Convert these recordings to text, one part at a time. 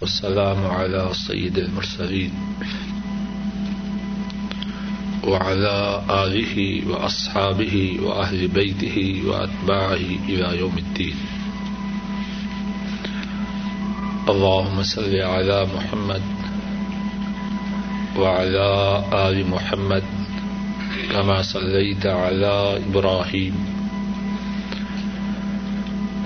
والسلام على سيد المرسلين وعلى آله وأصحابه وأهل بيته وأتباعه إلى يوم الدين. اللهم صل على محمد وعلى آل محمد كما صليت على إبراهيم.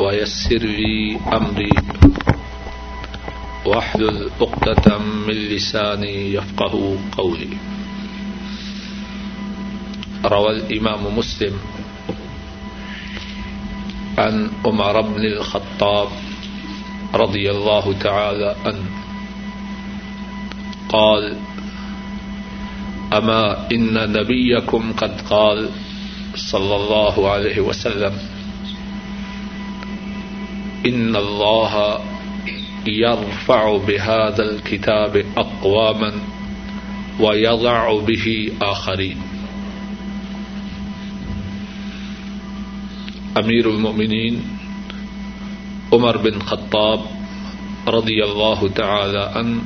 ويسر لي أمري. واحلل عقدة من لساني يفقه قولي. روى الإمام مسلم عن عمر بن الخطاب رضي الله تعالى عنه. قال أما إن نبيكم قد قال صلى الله عليه وسلم ان اللہ يرفع بهذا الكتاب اقواما ويضع به آخرين. امیر المؤمنین عمر بن خطاب رضی اللہ تعالی ان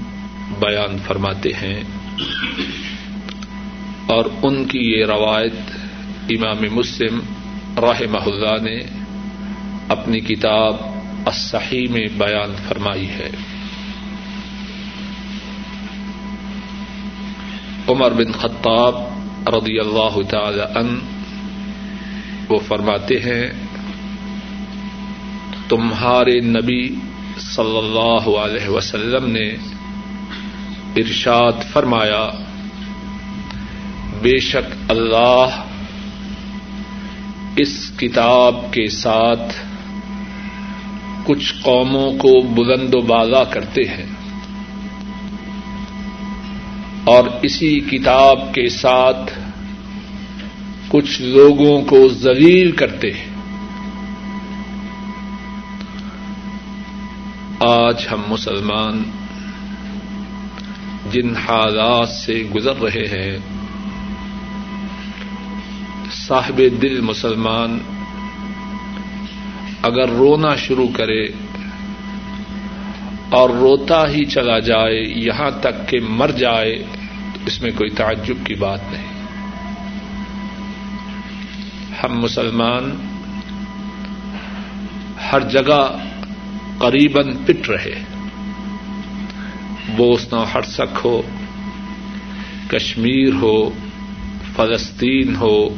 بیان فرماتے ہیں اور ان کی یہ روایت امام مسلم رحمہ اللہ نے اپنی کتاب الصحیح میں بیان فرمائی ہے۔ عمر بن خطاب رضی اللہ تعالی ان وہ فرماتے ہیں، تمہارے نبی صلی اللہ علیہ وسلم نے ارشاد فرمایا، بے شک اللہ اس کتاب کے ساتھ کچھ قوموں کو بلند و بالا کرتے ہیں۔ اور اسی کتاب کے ساتھ کچھ لوگوں کو ذلیل کرتے ہیں۔ آج ہم مسلمان جن حالات سے گزر رہے ہیں، صاحب دل مسلمان اگر رونا شروع کرے اور روتا ہی چلا جائے، یہاں تک کہ مر جائے، تو اس میں کوئی تعجب کی بات نہیں۔ ہم مسلمان ہر جگہ قریب پٹ رہے۔ بوسنا ہرسک ہو، کشمیر ہو، فلسطین ہو،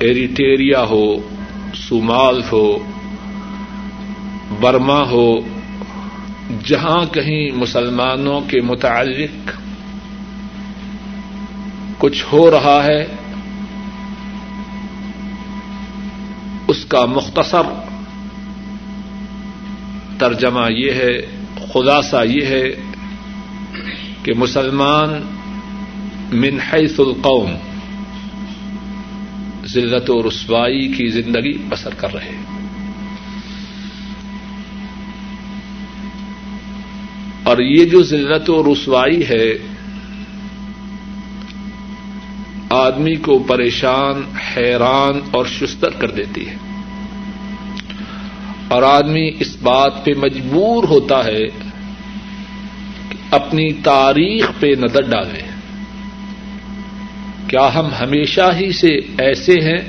ایریٹیریا ہو سومال ہو، برما ہو، جہاں کہیں مسلمانوں کے متعلق کچھ ہو رہا ہے، اس کا مختصر ترجمہ یہ ہے، خلاصہ یہ ہے کہ مسلمان من حیث القوم ذلت و رسوائی کی زندگی بسر کر رہے اور یہ جو ذلت و رسوائی ہے، آدمی کو پریشان، حیران اور شستر کر دیتی ہے۔ اور آدمی اس بات پہ مجبور ہوتا ہے کہ اپنی تاریخ پہ نظر ڈالے۔ کیا ہم ہمیشہ ہی سے ایسے ہیں؟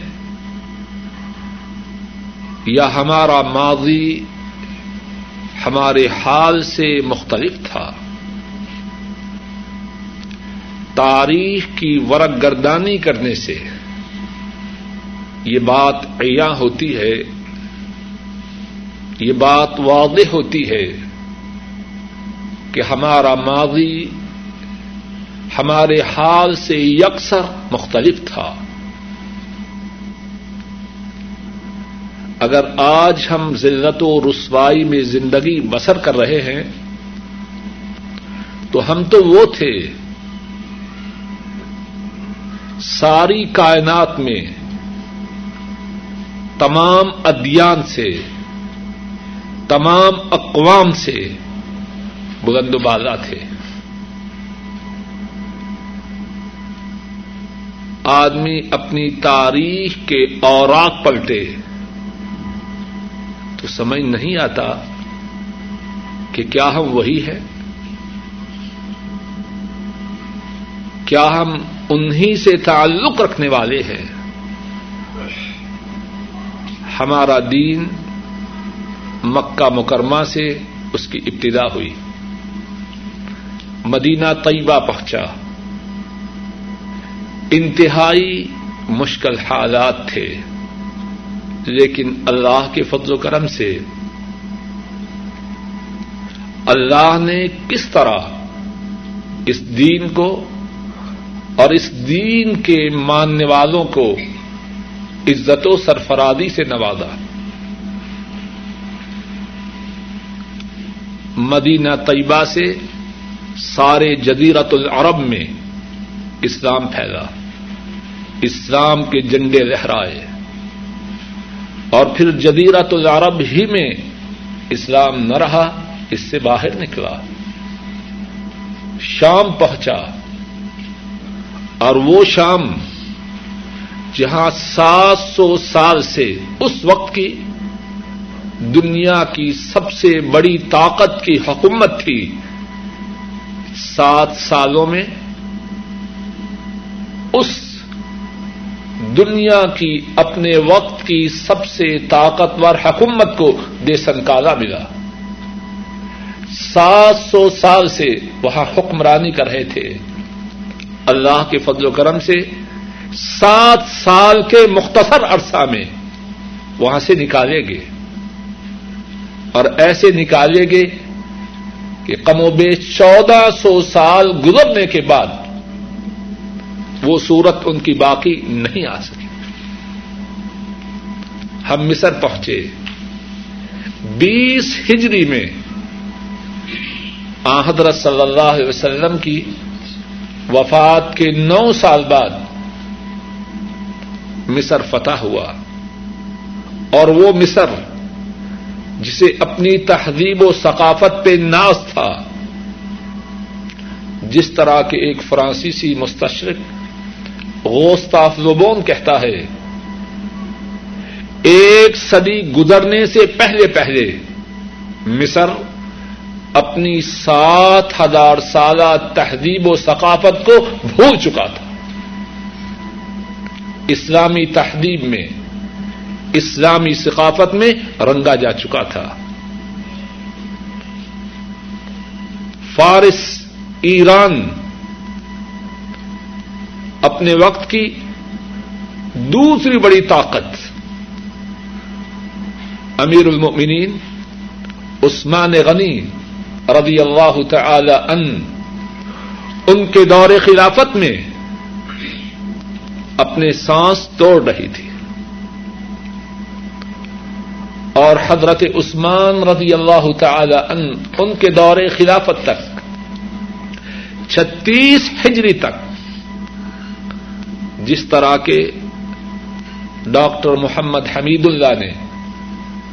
یا ہمارا ماضی ہمارے حال سے مختلف تھا؟ تاریخ کی ورق گردانی کرنے سے یہ بات عیا ہوتی ہے، یہ بات واضح ہوتی ہے کہ ہمارا ماضی ہمارے حال سے یکسر مختلف تھا۔ اگر آج ہم ذلت و رسوائی میں زندگی بسر کر رہے ہیں، تو ہم تو وہ تھے۔ ساری کائنات میں، تمام ادیان سے، تمام اقوام سے بلند و بالا تھے۔ آدمی اپنی تاریخ کے اوراق پلٹے تو سمجھ نہیں آتا کہ کیا ہم وہی ہے کیا ہم انہیں سے تعلق رکھنے والے ہیں؟ ہمارا دین مکہ مکرمہ سے اس کی ابتدا ہوئی۔ مدینہ طیبہ پہنچا۔ انتہائی مشکل حالات تھے، لیکن اللہ کے فضل و کرم سے اللہ نے کس طرح اس دین کو اور اس دین کے ماننے والوں کو عزت و سرفرادی سے نوازا۔ مدینہ طیبہ سے سارے جدیرت العرب میں اسلام پھیلا، اسلام کے جنڈے لہرائے اور پھر جدیرت العرب ہی میں اسلام نہ رہا، اس سے باہر نکلا، شام پہنچا، اور وہ شام جہاں سات سو سال سے اس وقت کی دنیا کی سب سے بڑی طاقت کی حکومت تھی، سات سالوں میں اس دنیا کی اپنے وقت کی سب سے طاقتور حکومت کو دے سنکالا ملا۔ سات سو سال سے وہاں حکمرانی کر رہے تھے۔ اللہ کے فضل و کرم سے سات سال کے مختصر عرصہ میں وہاں سے نکالے گئے۔ اور ایسے نکالے گئے کہ کم و بیش چودہ سو سال گزرنے کے بعد وہ صورت ان کی باقی نہیں آ سکی۔ ہم مصر پہنچے۔ بیس ہجری میں حضرت صلی اللہ علیہ وسلم کی وفات کے نو سال بعد مصر فتح ہوا۔ اور وہ مصر جسے اپنی تہذیب و ثقافت پہ ناز تھا، جس طرح کے ایک فرانسیسی مستشرق غوستاف زبون کہتا ہے، ایک صدی گزرنے سے پہلے پہلے مصر اپنی سات ہزار سالہ تہذیب و ثقافت کو بھول چکا تھا۔ اسلامی تہذیب میں، اسلامی ثقافت میں رنگا جا چکا تھا۔ فارس، ایران اپنے وقت کی دوسری بڑی طاقت امیر المؤمنین عثمان غنی رضی اللہ تعالی ان ان کے دور خلافت میں اپنے سانس توڑ رہی تھی۔ اور حضرت عثمان رضی اللہ تعالی ان ان کے دور خلافت تک، چھتیس ہجری تک جس طرح کے ڈاکٹر محمد حمید اللہ نے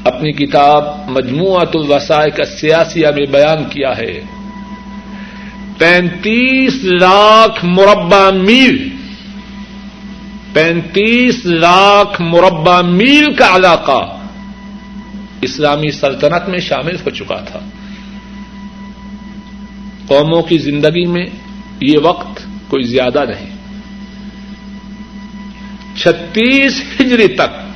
اپنی کتاب مجموعت الوسائق کا سیاسیہ میں بیان کیا ہے۔ پینتیس لاکھ مربع میل، پینتیس لاکھ مربع میل کا علاقہ اسلامی سلطنت میں شامل ہو چکا تھا۔ قوموں کی زندگی میں یہ وقت کوئی زیادہ نہیں۔ چھتیس ہجری تک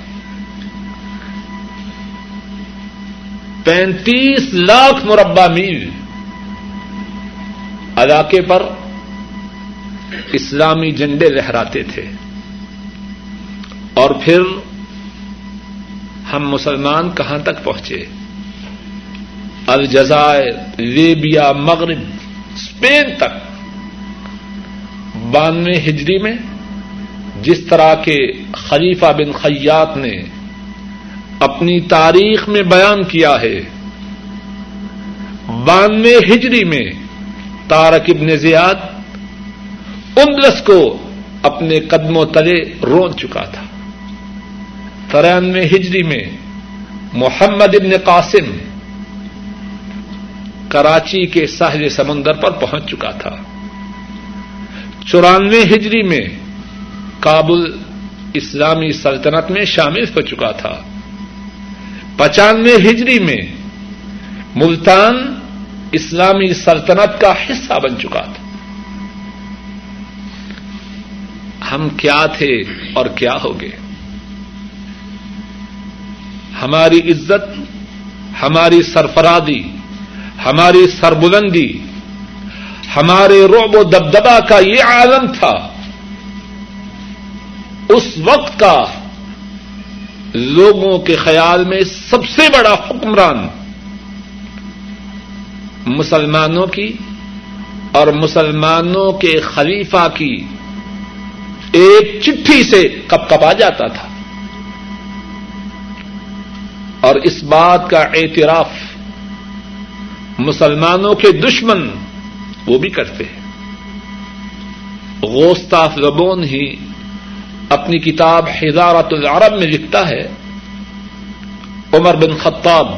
پینتیس لاکھ مربع میل علاقے پر اسلامی جنڈے لہراتے تھے اور پھر ہم مسلمان کہاں تک پہنچے؟ الجزائر، لیبیا، مغرب اسپین تک۔ بانوے ہجری میں جس طرح کے خلیفہ بن خیات نے اپنی تاریخ میں بیان کیا ہے، بانوے ہجری میں تارک ابن زیاد اندلس کو اپنے قدموں تلے رون چکا تھا۔ ترانوے ہجری میں محمد ابن قاسم کراچی کے ساحل سمندر پر پہنچ چکا تھا۔ چورانوے ہجری میں کابل اسلامی سلطنت میں شامل ہو چکا تھا۔ پچانوے ہجری میں ملتان اسلامی سلطنت کا حصہ بن چکا تھا۔ ہم کیا تھے اور کیا ہو گئے؟ ہماری عزت، ہماری سرفرادی ہماری سربلندی، ہمارے روب و دبدبا کا یہ عالم تھا۔ اس وقت کا لوگوں کے خیال میں سب سے بڑا حکمران مسلمانوں کی اور مسلمانوں کے خلیفہ کی ایک چٹھی سے کپ کپا جاتا تھا۔ اور اس بات کا اعتراف مسلمانوں کے دشمن وہ بھی کرتے ہیں۔ غوستاف لبون ہی اپنی کتاب حضارت العرب میں لکھتا ہے، عمر بن خطاب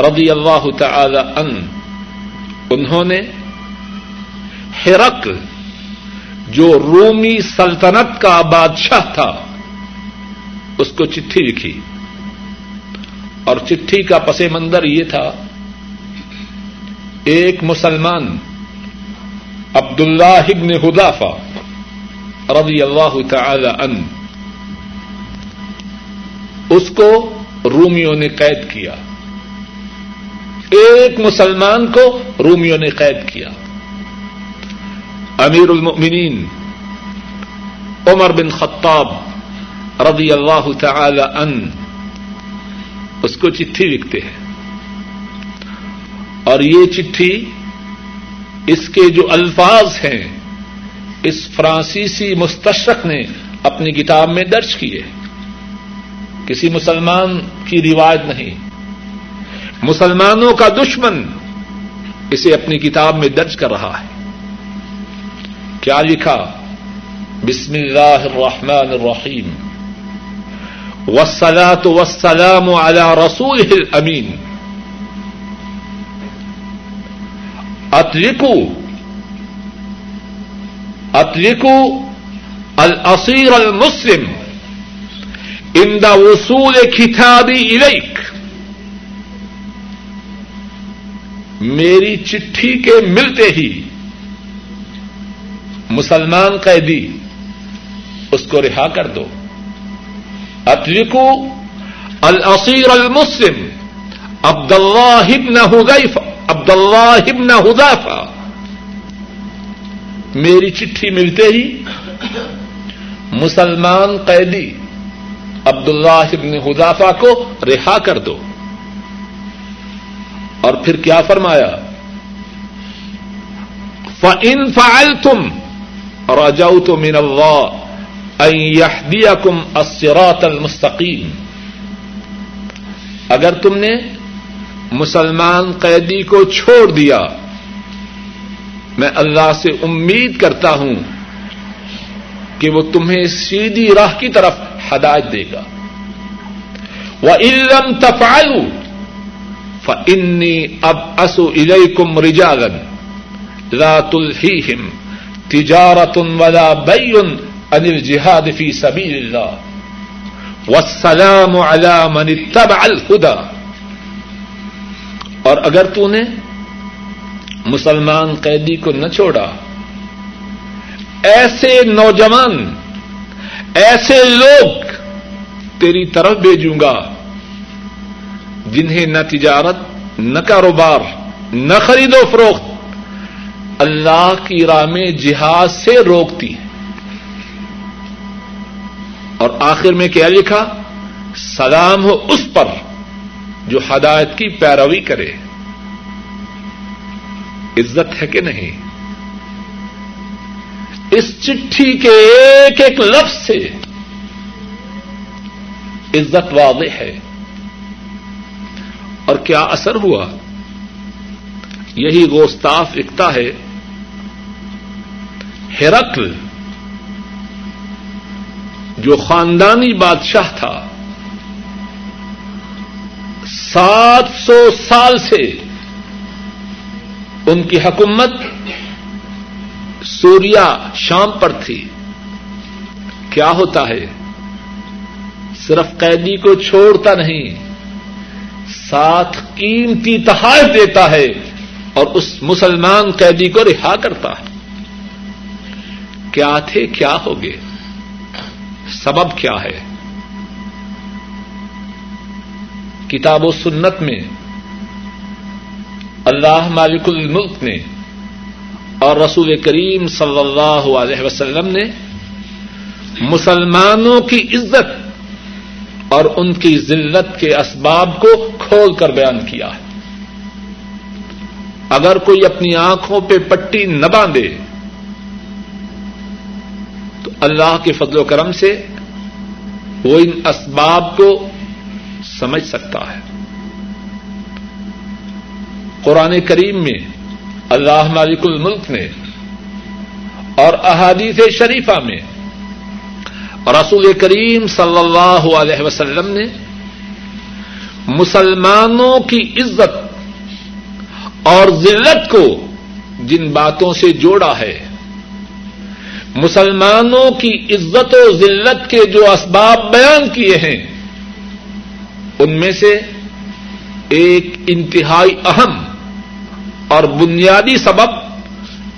رضی اللہ تعالی ان انہوں نے ہرقل جو رومی سلطنت کا بادشاہ تھا، اس کو چٹھی لکھی۔ اور چٹھی کا پس منظر یہ تھا، ایک مسلمان عبد اللہ ابن حدافہ رضی اللہ تعالی ان اس کو رومیوں نے قید کیا۔ ایک مسلمان کو رومیوں نے قید کیا۔ امیر المؤمنین عمر بن خطاب رضی اللہ تعالی ان اس کو چٹھی لکھتے ہیں۔ اور یہ چٹھی اس کے جو الفاظ ہیں اس فرانسیسی مستشرق نے اپنی کتاب میں درج کیے کسی مسلمان کی روایت نہیں۔ مسلمانوں کا دشمن اسے اپنی کتاب میں درج کر رہا ہے۔ کیا لکھا؟ بسم اللہ الرحمن الرحیم۔ وسلاۃ وسلام علی رسول امین اتلکو اتلکو الاسیر المسلم ان دا وصول کتابی الیک میری چٹھی کے ملتے ہی، مسلمان قیدی، اس کو رہا کر دو۔ اترکو الاسیر المسلم عبد اللہ ابن حذیفہ عبد اللہ ابن حذیفہ۔ میری چٹھی ملتے ہی مسلمان قیدی عبد اللہ ابن حذافہ کو رہا کر دو۔ اور پھر کیا فرمایا؟ فَإِن فَعَلْتُمْ رجوت من اللہ ان يهديكم الصراط المستقیم اگر تم نے مسلمان قیدی کو چھوڑ دیا میں اللہ سے امید کرتا ہوں کہ وہ تمہیں سیدھی راہ کی طرف ہدایت دے گا۔ وہ علم تفالو فنی اب اسو کم رجاگن رات الحیم تجارت ولا بئی انل جہاد فی سبیل اللہ وسلام علی من اتبع الہدا اور اگر تو نے مسلمان قیدی کو نہ چھوڑا۔ ایسے نوجوان، ایسے لوگ تیری طرف بھیجوں گا، جنہیں نہ تجارت، نہ کاروبار، نہ خرید و فروخت اللہ کی راہ میں جہاد سے روکتی ہے۔ اور آخر میں کیا لکھا؟ سلام ہو اس پر جو ہدایت کی پیروی کرے۔ عزت ہے کہ نہیں؟ اس چٹھی کے ایک ایک لفظ سے عزت واضح ہے۔ اور کیا اثر ہوا؟ یہی گوستاف اکتا ہے ہرکل جو خاندانی بادشاہ تھا، سات سو سال سے ان کی حکومت سوریا شام پر تھی۔ کیا ہوتا ہے؟ صرف قیدی کو چھوڑتا نہیں، ساتھ قیمتی تحائف دیتا ہے اور اس مسلمان قیدی کو رہا کرتا ہے۔ کیا تھے؟ کیا ہو گئے سبب کیا ہے؟ کتاب و سنت میں اللہ مالک الملک نے اور رسول کریم صلی اللہ علیہ وسلم نے مسلمانوں کی عزت اور ان کی ذلت کے اسباب کو کھول کر بیان کیا ہے۔ اگر کوئی اپنی آنکھوں پہ پٹی نہ باندھے، تو اللہ کے فضل و کرم سے وہ ان اسباب کو سمجھ سکتا ہے۔ قرآن کریم میں، اللہ مالک الملک نے اور احادیث شریفہ میں۔ رسول کریم صلی اللہ علیہ وسلم نے مسلمانوں کی عزت اور ذلت کو جن باتوں سے جوڑا ہے، مسلمانوں کی عزت و ذلت کے جو اسباب بیان کیے ہیں، ان میں سے ایک انتہائی اہم اور بنیادی سبب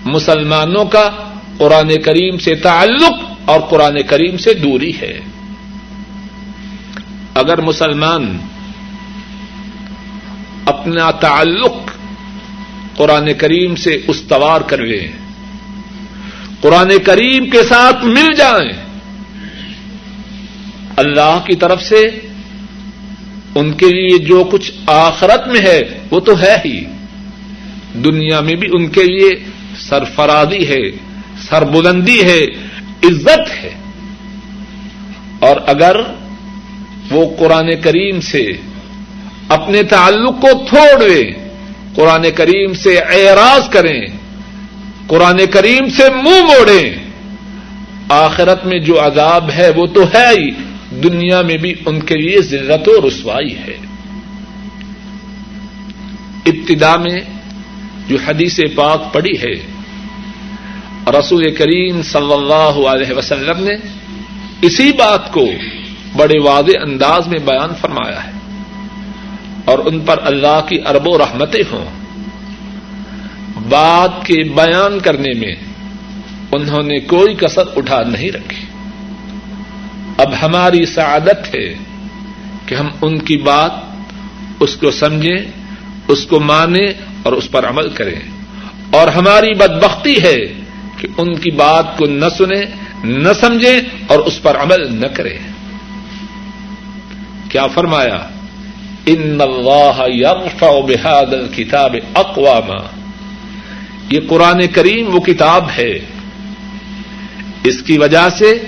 مسلمانوں کا قرآن کریم سے تعلق اور قرآن کریم سے دوری ہے۔ اگر مسلمان اپنا تعلق قرآن کریم سے استوار کر لیں قرآن کریم کے ساتھ مل جائیں، اللہ کی طرف سے ان کے لیے جو کچھ آخرت میں ہے، وہ تو ہے ہی۔ دنیا میں بھی ان کے لیے سرفرادی ہے، سربلندی ہے، عزت ہے۔ اور اگر وہ قرآن کریم سے اپنے تعلق کو تھوڑ دیں قرآن کریم سے اعراض کریں، قرآن کریم سے منہ موڑیں، آخرت میں جو عذاب ہے وہ تو ہے ہی۔ دنیا میں بھی ان کے لیے ذلت و رسوائی ہے۔ ابتدا میں جو حدیث پاک پڑی ہے۔ رسول کریم صلی اللہ علیہ وسلم نے اسی بات کو بڑے واضح انداز میں بیان فرمایا ہے اور ان پر اللہ کی ارب و رحمتیں ہوں۔ بات کے بیان کرنے میں انہوں نے کوئی کسر اٹھا نہیں رکھی۔ اب ہماری سعادت ہے کہ ہم ان کی بات، اس کو سمجھیں، اس کو مانیں اور اس پر عمل کریں۔ اور ہماری بدبختی ہے کہ ان کی بات کو نہ سنیں، نہ سمجھیں اور اس پر عمل نہ کریں۔ کیا فرمایا؟ ان اللہ یرفع بهذا الكتاب اقواما یہ قرآن کریم وہ کتاب ہے۔ اس کی وجہ سے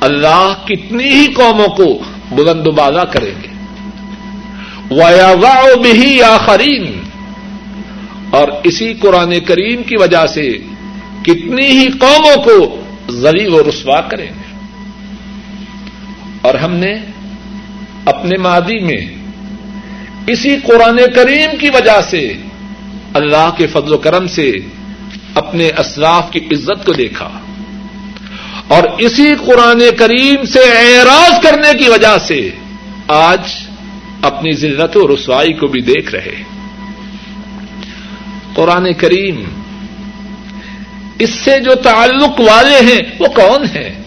اللہ کتنی ہی قوموں کو بلند و بالا کریں گے۔ وَيَضَعُ بِهِ آخَرِينَ اور اسی قرآن کریم کی وجہ سے کتنی ہی قوموں کو زری و رسوا کریں گے۔ اور ہم نے اپنے مادی میں اسی قرآن کریم کی وجہ سے اللہ کے فضل و کرم سے اپنے اسلاف کی عزت کو دیکھا۔ اور اسی قرآن کریم سے اعراض کرنے کی وجہ سے آج اپنی ذلت و رسوائی کو بھی دیکھ رہے۔ قرآن کریم اس سے جو تعلق والے ہیں وہ کون ہیں؟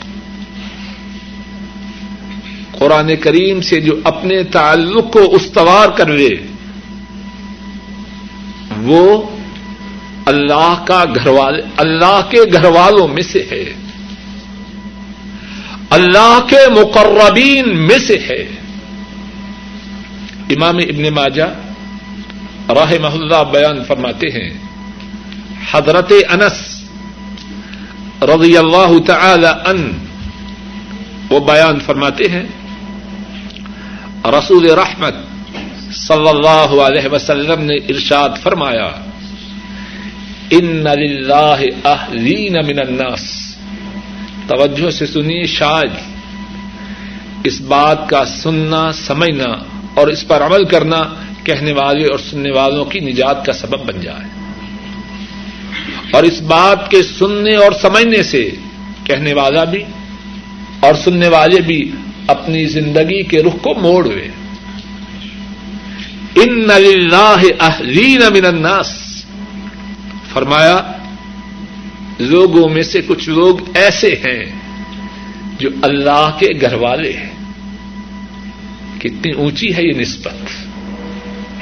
قرآن کریم سے جو اپنے تعلق کو استوار کر لے، وہ اللہ کا گھر والے اللہ کے گھر والوں میں سے ہے۔ اللہ کے مقربین میں سے ہے۔ امام ابن ماجہ راہ محلہ بیان فرماتے ہیں۔ حضرت انس رضی اللہ تعالی ان وہ بیان فرماتے ہیں۔ رسول رحمت صلی اللہ علیہ وسلم نے ارشاد فرمایا، ان اہلین من الناس توجہ سے سنیے شاید اس بات کا سننا، سمجھنا اور اس پر عمل کرنا کہنے والے اور سننے والوں کی نجات کا سبب بن جائے۔ اور اس بات کے سننے اور سمجھنے سے کہنے والا بھی اور سننے والے بھی اپنی زندگی کے رخ کو موڑ ہوئے ان اہلین من الناس۔ فرمایا، لوگوں میں سے کچھ لوگ ایسے ہیں جو اللہ کے گھر والے ہیں۔ کتنی اونچی ہے یہ نسبت۔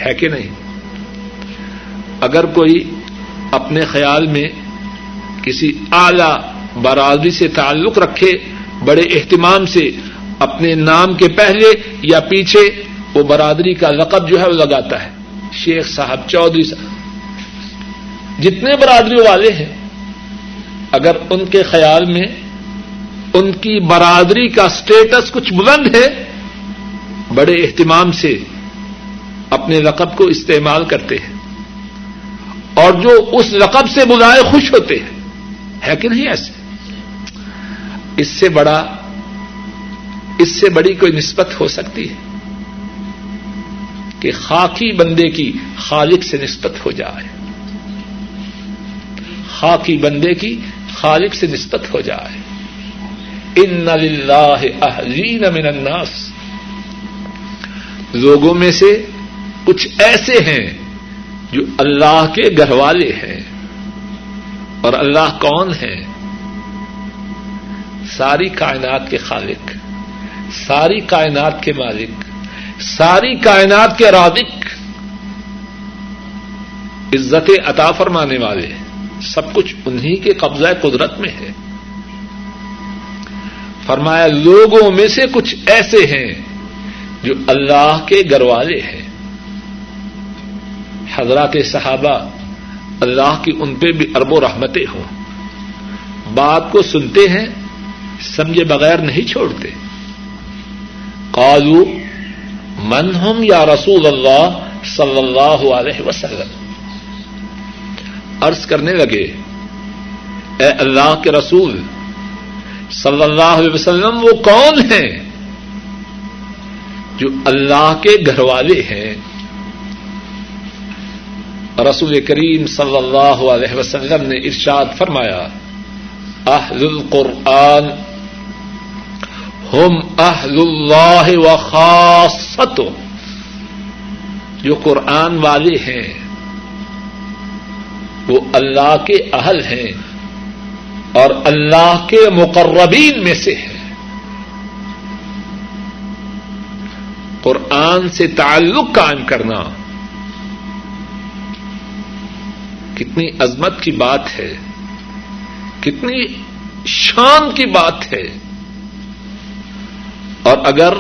ہے کہ نہیں؟ اگر کوئی اپنے خیال میں کسی اعلی برادری سے تعلق رکھے، بڑے اہتمام سے اپنے نام کے پہلے یا پیچھے، وہ برادری کا لقب جو ہے وہ لگاتا ہے۔ شیخ صاحب چودھری صاحب، جتنے برادری والے ہیں، اگر ان کے خیال میں ان کی برادری کا اسٹیٹس کچھ بلند ہے، بڑے اہتمام سے اپنے لقب کو استعمال کرتے ہیں اور جو اس لقب سے بلائے خوش ہوتے ہیں ہے کہ نہیں ایسے؟ اس سے بڑا اس سے بڑی کوئی نسبت ہو سکتی ہے کہ خاکی بندے کی خالق سے نسبت ہو جائے۔ خاکی بندے کی خالق سے نسبت ہو جائے۔ ان اہلین من الناس۔ لوگوں میں سے کچھ ایسے ہیں جو اللہ کے گھر والے ہیں اور اللہ کون ہے ساری کائنات کے خالق، ساری کائنات کے مالک، ساری کائنات کے رادق عزت عطا فرمانے والے، سب کچھ انہیں کے قبضہ قدرت میں ہے۔ فرمایا، لوگوں میں سے کچھ ایسے ہیں جو اللہ کے گھر والے ہیں۔ حضرات صحابہ اللہ کی ان پہ بھی ارب و رحمتیں ہوں۔ بات کو سنتے ہیں، سمجھے بغیر نہیں چھوڑتے۔ قالو من ہم یا رسول اللہ صلی اللہ علیہ وسلم؟ عرض کرنے لگے، اے اللہ کے رسول، صلی اللہ علیہ وسلم وہ کون ہیں؟ جو اللہ کے گھر والے ہیں۔ رسول کریم صلی اللہ علیہ وسلم نے ارشاد فرمایا، اہل القرآن ہم اہل اللہ و خاصت جو قرآن والے ہیں، وہ اللہ کے اہل ہیں اور اللہ کے مقربین میں سے ہیں۔ قرآن سے تعلق قائم کرنا کتنی عظمت کی بات ہے، کتنی شان کی بات ہے۔ اور اگر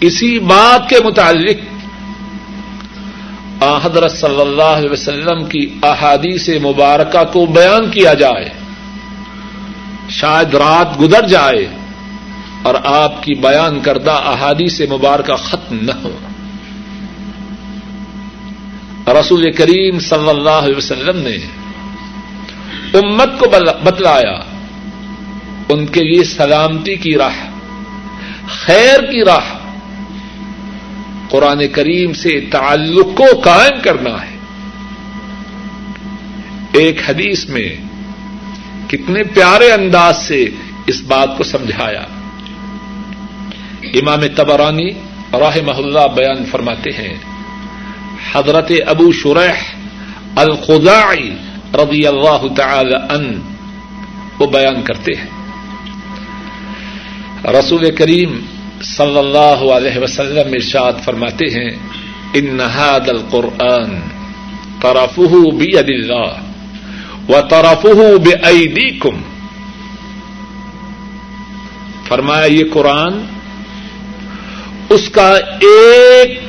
اسی بات کے متعلق حضرت صلی اللہ علیہ وسلم کی احادیث مبارکہ کو بیان کیا جائے، شاید رات گزر جائے اور آپ کی بیان کردہ احادیث مبارکہ ختم نہ ہو۔ رسول کریم صلی اللہ علیہ وسلم نے امت کو بتلایا ان کے لیے سلامتی کی راہ، خیر کی راہ۔ قرآن کریم سے تعلق کو قائم کرنا ہے۔ ایک حدیث میں کتنے پیارے انداز سے اس بات کو سمجھایا۔ امام تبرانی راہ محلہ بیان فرماتے ہیں حضرت ابو شرح الخداعی رضی اللہ تعالی ان وہ بیان کرتے ہیں۔ رسول کریم صلی اللہ علیہ وسلم ارشاد فرماتے ہیں، ان نہاد القرآن طرف بی اللہ و طرف فرمایا، یہ قرآن اس کا ایک،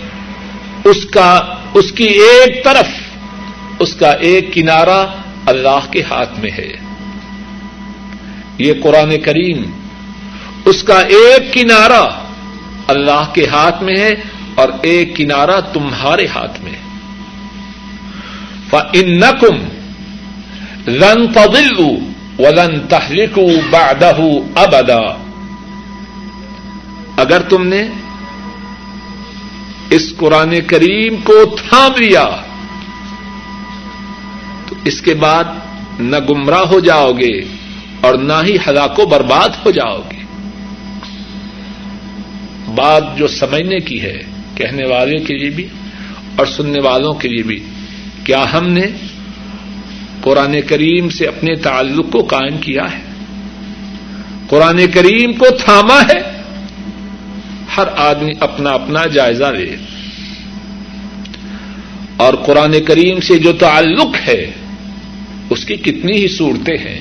اس کا اس کی ایک طرف اس کا ایک کنارہ اللہ کے ہاتھ میں ہے۔ یہ قرآن کریم اس کا ایک کنارہ اللہ کے ہاتھ میں ہے اور ایک کنارا تمہارے ہاتھ میں ان نقم رن تدلو ولن تہلک بادہ ابدا اگر تم نے اس قرآن کریم کو تھام لیا، تو اس کے بعد نہ گمراہ ہو جاؤ گے اور نہ ہی ہلاک و برباد ہو جاؤ گے بات جو سمجھنے کی ہے، کہنے والے کے لیے بھی اور سننے والوں کے لیے بھی، کیا ہم نے قرآن کریم سے اپنے تعلق کو قائم کیا ہے؟ قرآن کریم کو تھاما ہے؟ ہر آدمی اپنا اپنا جائزہ لے۔ اور قرآن کریم سے جو تعلق ہے، اس کی کتنی ہی صورتیں ہیں۔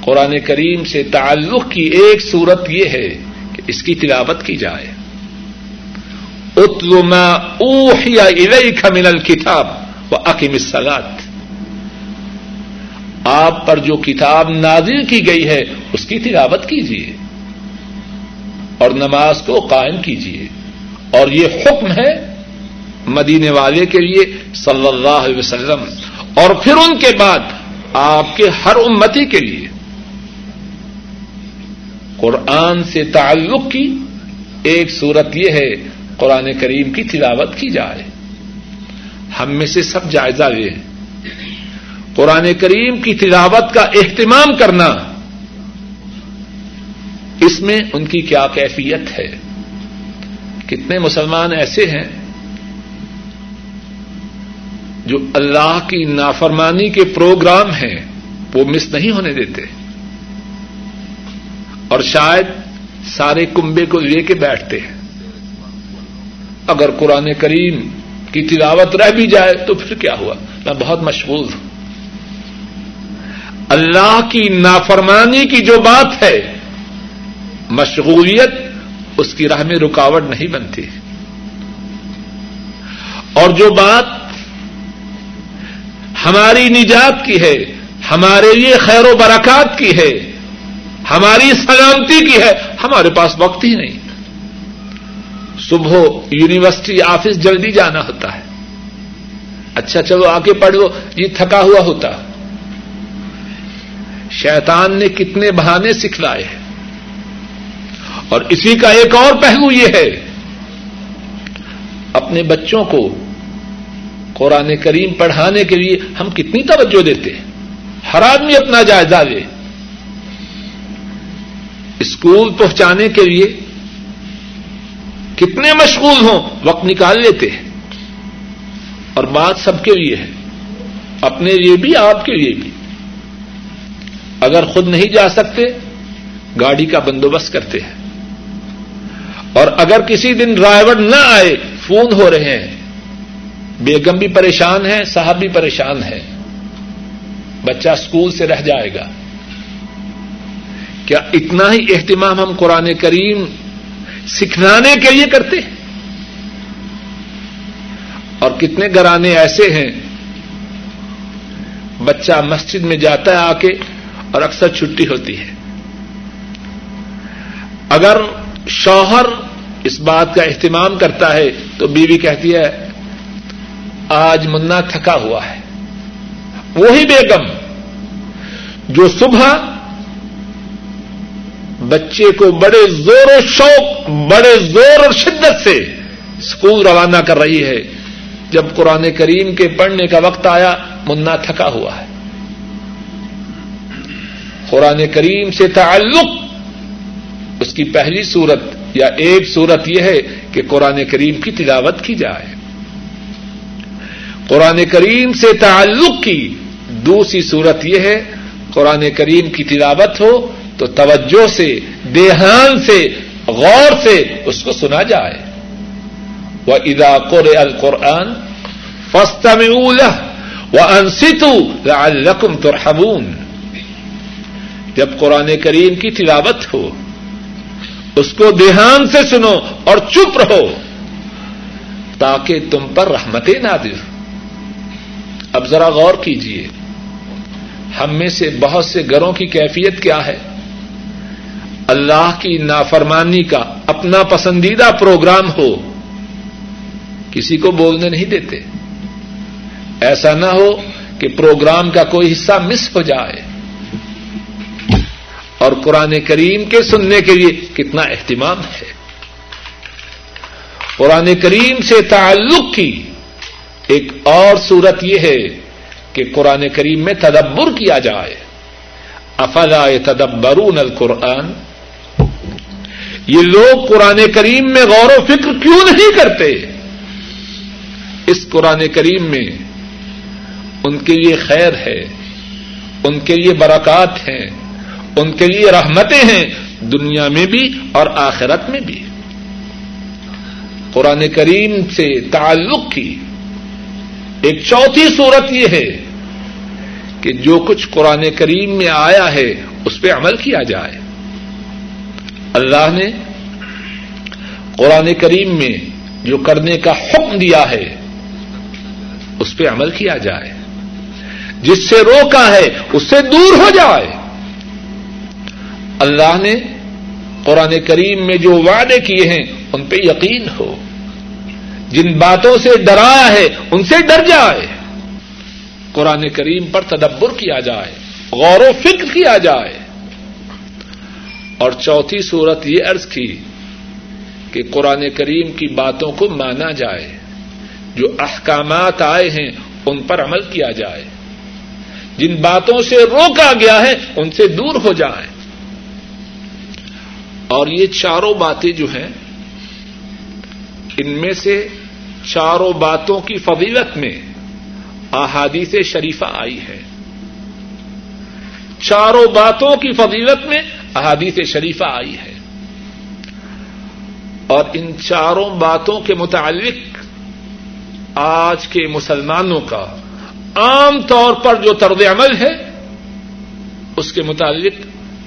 قرآن کریم سے تعلق کی ایک صورت یہ ہے کہ اس کی تلاوت کی جائے۔ اتل ما اوحی الیک من الکتاب و عقیم الصلاۃ آپ پر جو کتاب نازل کی گئی ہے، اس کی تلاوت کیجیے اور نماز کو قائم کیجیے اور یہ حکم ہے مدینے والے کے لیے صلی اللہ علیہ وسلم۔ اور پھر ان کے بعد آپ کے ہر امتی کے لیے۔ قرآن سے تعلق کی ایک صورت یہ ہے، قرآن کریم کی تلاوت کی جائے۔ ہم میں سے سب جائزہ لیں قرآن کریم کی تلاوت کا اہتمام کرنا۔ اس میں ان کی کیا کیفیت ہے؟ کتنے مسلمان ایسے ہیں جو اللہ کی نافرمانی کے پروگرام ہیں، وہ مس نہیں ہونے دیتے۔ اور شاید سارے کنبے کو لے کے بیٹھتے ہیں۔ اگر قرآن کریم کی تلاوت رہ بھی جائے تو پھر کیا ہوا؟ میں بہت مشغول ہوں۔ اللہ کی نافرمانی کی جو بات ہے مشغولیت اس کی راہ میں رکاوٹ نہیں بنتی۔ اور جو بات ہماری نجات کی ہے، ہمارے لیے خیر و برکات کی ہے، ہماری سلامتی کی ہے، ہمارے پاس وقت ہی نہیں۔ صبح یونیورسٹی آفس جلدی جانا ہوتا ہے۔ اچھا چلو آ کے پڑھ لو یہ تھکا ہوا ہوتا۔ شیطان نے کتنے بہانے سکھلائے ہیں۔ اور اسی کا ایک اور پہلو یہ ہے، اپنے بچوں کو قرآن کریم پڑھانے کے لیے ہم کتنی توجہ دیتے ہیں۔ ہر آدمی اپنا جائزہ لے۔ اسکول پہنچانے کے لیے کتنے مشغول ہوں، وقت نکال لیتے ہیں۔ اور بات سب کے لیے ہے، اپنے لیے بھی، آپ کے لیے بھی۔ اگر خود نہیں جا سکتے، گاڑی کا بندوبست کرتے ہیں۔ اور اگر کسی دن ڈرائیور نہ آئے، فون ہو رہے ہیں۔ بیگم بھی پریشان ہے، صاحب بھی پریشان ہے۔ بچہ اسکول سے رہ جائے گا۔ کیا اتنا ہی اہتمام ہم قرآن کریم سکھلانے کے لیے کرتے؟ ہیں اور کتنے گرانے ایسے ہیں، بچہ مسجد میں جاتا ہے آ کے اور اکثر چھٹی ہوتی ہے۔ اگر شوہر اس بات کا اہتمام کرتا ہے تو بیوی کہتی ہے، آج منا تھکا ہوا ہے۔ وہی بیگم جو صبح بچے کو بڑے زور و شوق، بڑے زور اور شدت سے اسکول روانہ کر رہی ہے۔ جب قرآن کریم کے پڑھنے کا وقت آیا، منا تھکا ہوا ہے۔ قرآن کریم سے تعلق اس کی پہلی صورت یا ایک صورت یہ ہے کہ قرآن کریم کی تلاوت کی جائے۔ قرآن کریم سے تعلق کی دوسری صورت یہ ہے، قرآن کریم کی تلاوت ہو تو توجہ سے، دیہان سے، غور سے اس کو سنا جائے۔ وہ ادا قر القرآن فستا میں وہ انستو القم تو جب قرآن کریم کی تلاوت ہو اس کو دھیان سے سنو اور چپ رہو تاکہ تم پر رحمتیں نہ اب ذرا غور کیجیے ہم میں سے بہت سے گھروں کی کیفیت کیا ہے؟ اللہ کی نافرمانی کا اپنا پسندیدہ پروگرام ہو، کسی کو بولنے نہیں دیتے۔ ایسا نہ ہو کہ پروگرام کا کوئی حصہ مس ہو جائے۔ اور قرآن کریم کے سننے کے لیے کتنا اہتمام ہے۔ قرآن کریم سے تعلق کی ایک اور صورت یہ ہے کہ قرآن کریم میں تدبر کیا جائے۔ افلا تدبرون القرآن؟ یہ لوگ قرآن کریم میں غور و فکر کیوں نہیں کرتے؟ اس قرآن کریم میں ان کے لیے خیر ہے، ان کے لیے برکات ہیں ان کے لیے رحمتیں ہیں، دنیا میں بھی اور آخرت میں بھی۔ قرآن کریم سے تعلق کی ایک چوتھی صورت یہ ہے کہ جو کچھ قرآن کریم میں آیا ہے، اس پہ عمل کیا جائے۔ اللہ نے قرآن کریم میں جو کرنے کا حکم دیا ہے، اس پہ عمل کیا جائے۔ جس سے روکا ہے، اس سے دور ہو جائے۔ اللہ نے قرآن کریم میں جو وعدے کیے ہیں، ان پہ یقین ہو۔ جن باتوں سے ڈرایا ہے، ان سے ڈر جائے۔ قرآن کریم پر تدبر کیا جائے، غور و فکر کیا جائے۔ اور چوتھی صورت یہ عرض کی کہ قرآن کریم کی باتوں کو مانا جائے۔ جو احکامات آئے ہیں، ان پر عمل کیا جائے۔ جن باتوں سے روکا گیا ہے، ان سے دور ہو جائیں اور یہ چاروں باتیں جو ہیں، ان میں سے چاروں باتوں کی فضیلت میں احادیث شریفہ آئی ہے۔ چاروں باتوں کی فضیلت میں احادیث شریفہ آئی ہے۔ اور ان چاروں باتوں کے متعلق آج کے مسلمانوں کا عام طور پر جو طرز عمل ہے، اس کے متعلق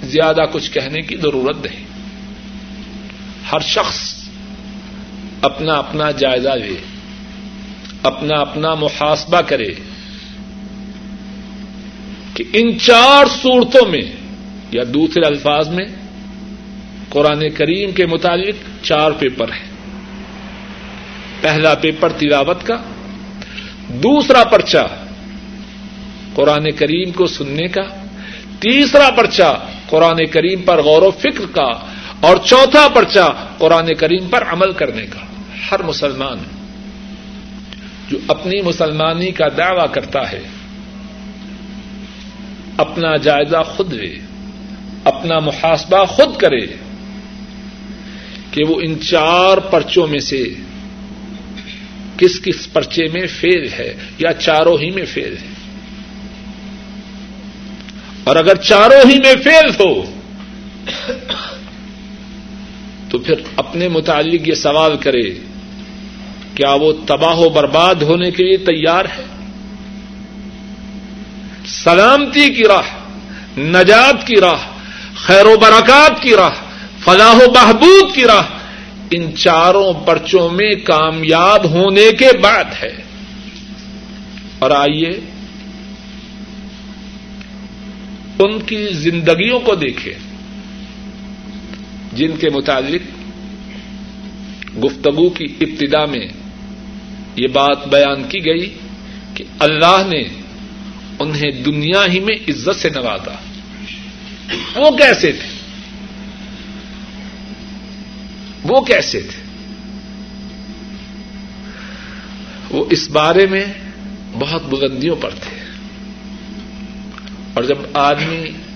زیادہ کچھ کہنے کی ضرورت نہیں۔ ہر شخص اپنا اپنا جائزہ لے، اپنا اپنا محاسبہ کرے کہ ان چار صورتوں میں یا دوسرے الفاظ میں قرآن کریم کے متعلق چار پیپر ہیں۔ پہلا پیپر تلاوت کا، دوسرا پرچہ قرآن کریم کو سننے کا، تیسرا پرچہ قرآن کریم پر غور و فکر کا اور چوتھا پرچہ قرآن کریم پر عمل کرنے کا۔ ہر مسلمان جو اپنی مسلمانی کا دعوی کرتا ہے، اپنا جائزہ خود لے، اپنا محاسبہ خود کرے کہ وہ ان چار پرچوں میں سے کس کس پرچے میں فیل ہے یا چاروں ہی میں فیل ہے۔ اور اگر چاروں ہی میں فیل ہو تو پھر اپنے متعلق یہ سوال کرے، کیا وہ تباہ و برباد ہونے کے لیے تیار ہے؟ سلامتی کی راہ، نجات کی راہ، خیر و برکات کی راہ، فلاح و بہبود کی راہ، ان چاروں پرچوں میں کامیاب ہونے کے بعد ہے۔ اور آئیے ان کی زندگیوں کو دیکھیں۔ جن کے متعلق گفتگو کی ابتدا میں یہ بات بیان کی گئی کہ اللہ نے انہیں دنیا ہی میں عزت سے نوازا۔ وہ کیسے تھے؟ وہ کیسے تھے؟ وہ اس بارے میں بہت بلندیوں پر تھے۔ اور جب آدمی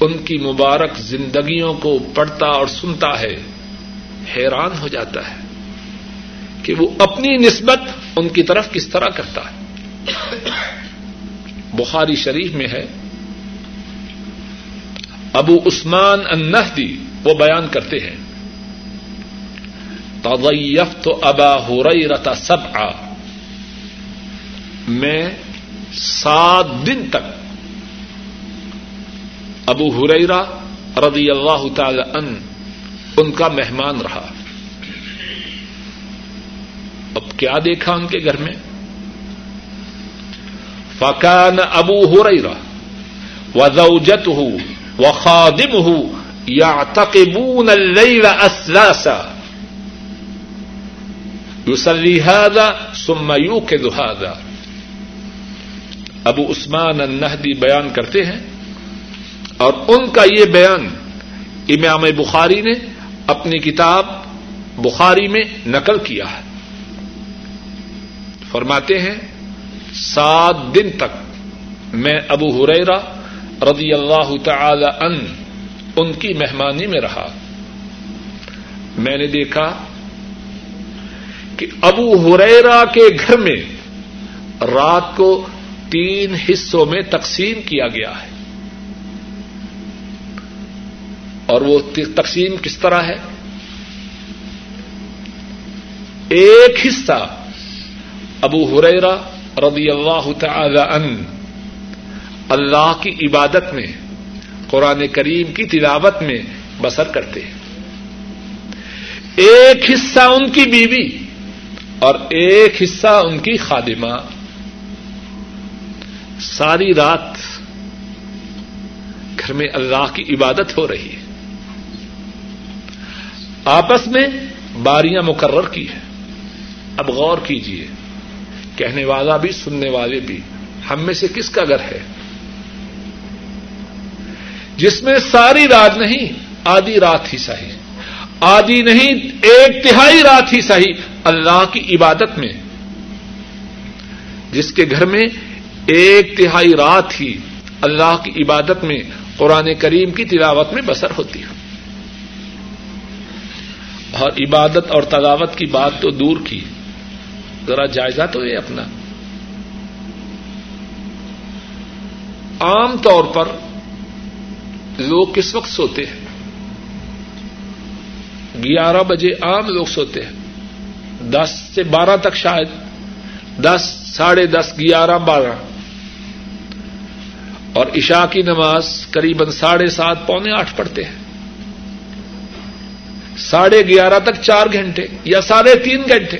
ان کی مبارک زندگیوں کو پڑھتا اور سنتا ہے، حیران ہو جاتا ہے کہ وہ اپنی نسبت ان کی طرف کس طرح کرتا ہے۔ بخاری شریف میں ہے، ابو عثمان النہدی وہ بیان کرتے ہیں تو ابا ہو رہی رتا سب آ میں سات دن تک ابو ہریرا رضی اللہ تعالی ان ان کا مہمان رہا۔ اب کیا دیکھا ان کے گھر میں؟ فکان ابو ہریرا و زوجت ہوں و خادم ہوں یا تقبون اسلاسا۔ یوسلی هذا ثم یوقظ هذا۔ ابو عثمان النہدی بیان کرتے ہیں اور ان کا یہ بیان امام بخاری نے اپنی کتاب بخاری میں نقل کیا ہے۔ فرماتے ہیں، سات دن تک میں ابو ہریرا رضی اللہ تعالی ان ان کی مہمانی میں رہا۔ میں نے دیکھا کہ ابو ہریرا کے گھر میں رات کو تین حصوں میں تقسیم کیا گیا ہے۔ اور وہ تقسیم کس طرح ہے؟ ایک حصہ ابو ہریرا رضی اللہ تعالی ان اللہ کی عبادت میں، قرآن کریم کی تلاوت میں بسر کرتے ہیں۔ ایک حصہ ان کی بیوی اور ایک حصہ ان کی خادمہ۔ ساری رات گھر میں اللہ کی عبادت ہو رہی ہے۔ آپس میں باریاں مقرر کی ہے اب غور کیجیے کہنے والا بھی، سننے والے بھی، ہم میں سے کس کا گھر ہے؟ جس میں ساری رات نہیں، آدھی رات ہی صحیح۔ آدھی نہیں، ایک تہائی رات ہی صحیح۔ اللہ کی عبادت میں۔ جس کے گھر میں ایک تہائی رات ہی اللہ کی عبادت میں، قرآن کریم کی تلاوت میں بسر ہوتی ہے۔ اور عبادت اور تلاوت کی بات تو دور کی۔ ذرا جائزہ تو یہ اپنا۔ عام طور پر لوگ کس وقت سوتے ہیں؟ گیارہ بجے عام لوگ سوتے ہیں۔ دس سے بارہ تک شاید۔ دس، ساڑھے دس، گیارہ، بارہ۔ اور عشاء کی نماز قریب ساڑھے سات، پونے آٹھ پڑھتے ہیں۔ ساڑھے گیارہ تک چار گھنٹے یا ساڑھے تین گھنٹے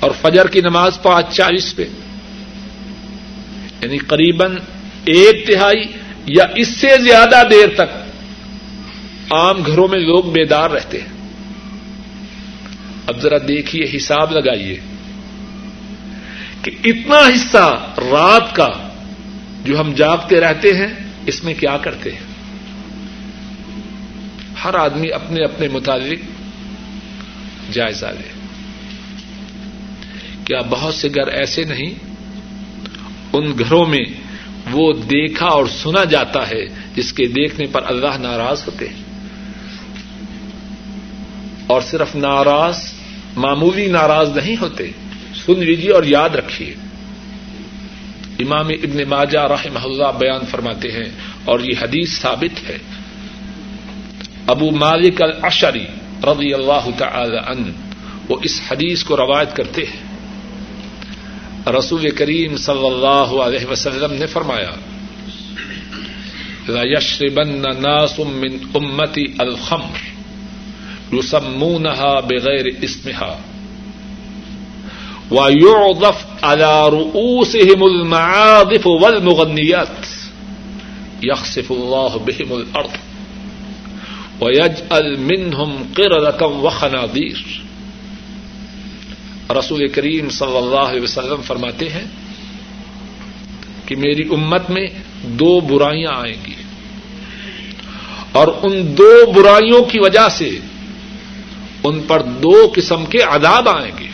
اور فجر کی نماز پانچ چالیس پہ۔ یعنی قریب ایک تہائی یا اس سے زیادہ دیر تک عام گھروں میں لوگ بیدار رہتے ہیں۔ اب ذرا دیکھیے، حساب لگائیے کہ اتنا حصہ رات کا جو ہم جاگتے رہتے ہیں، اس میں کیا کرتے ہیں؟ ہر آدمی اپنے اپنے متعلق جائزہ لے۔ کیا بہت سے گھر ایسے نہیں؟ ان گھروں میں وہ دیکھا اور سنا جاتا ہے جس کے دیکھنے پر اللہ ناراض ہوتے ہیں۔ اور صرف ناراض، معمولی ناراض نہیں ہوتے۔ سن لیجیے اور یاد رکھیے۔ امام ابن ماجہ رحمہ اللہ بیان فرماتے ہیں اور یہ حدیث ثابت ہے۔ ابو مالک الاشری رضی اللہ تعالی عنہ وہ اس حدیث کو روایت کرتے ہیں۔ رسول کریم صلی اللہ علیہ وسلم نے فرمایا، لا يشربن ناس من امتی الخمر يسمونها بغیر اسمها ويعظف على رؤوسهم المعاذف والمغنيات يخسف الله بهم الارض ويجعل منهم قردة وخناذير رسول کریم صلی اللہ علیہ وسلم فرماتے ہیں کہ میری امت میں دو برائیاں آئیں گی۔ اور ان دو برائیوں کی وجہ سے ان پر دو قسم کے عذاب آئیں گے۔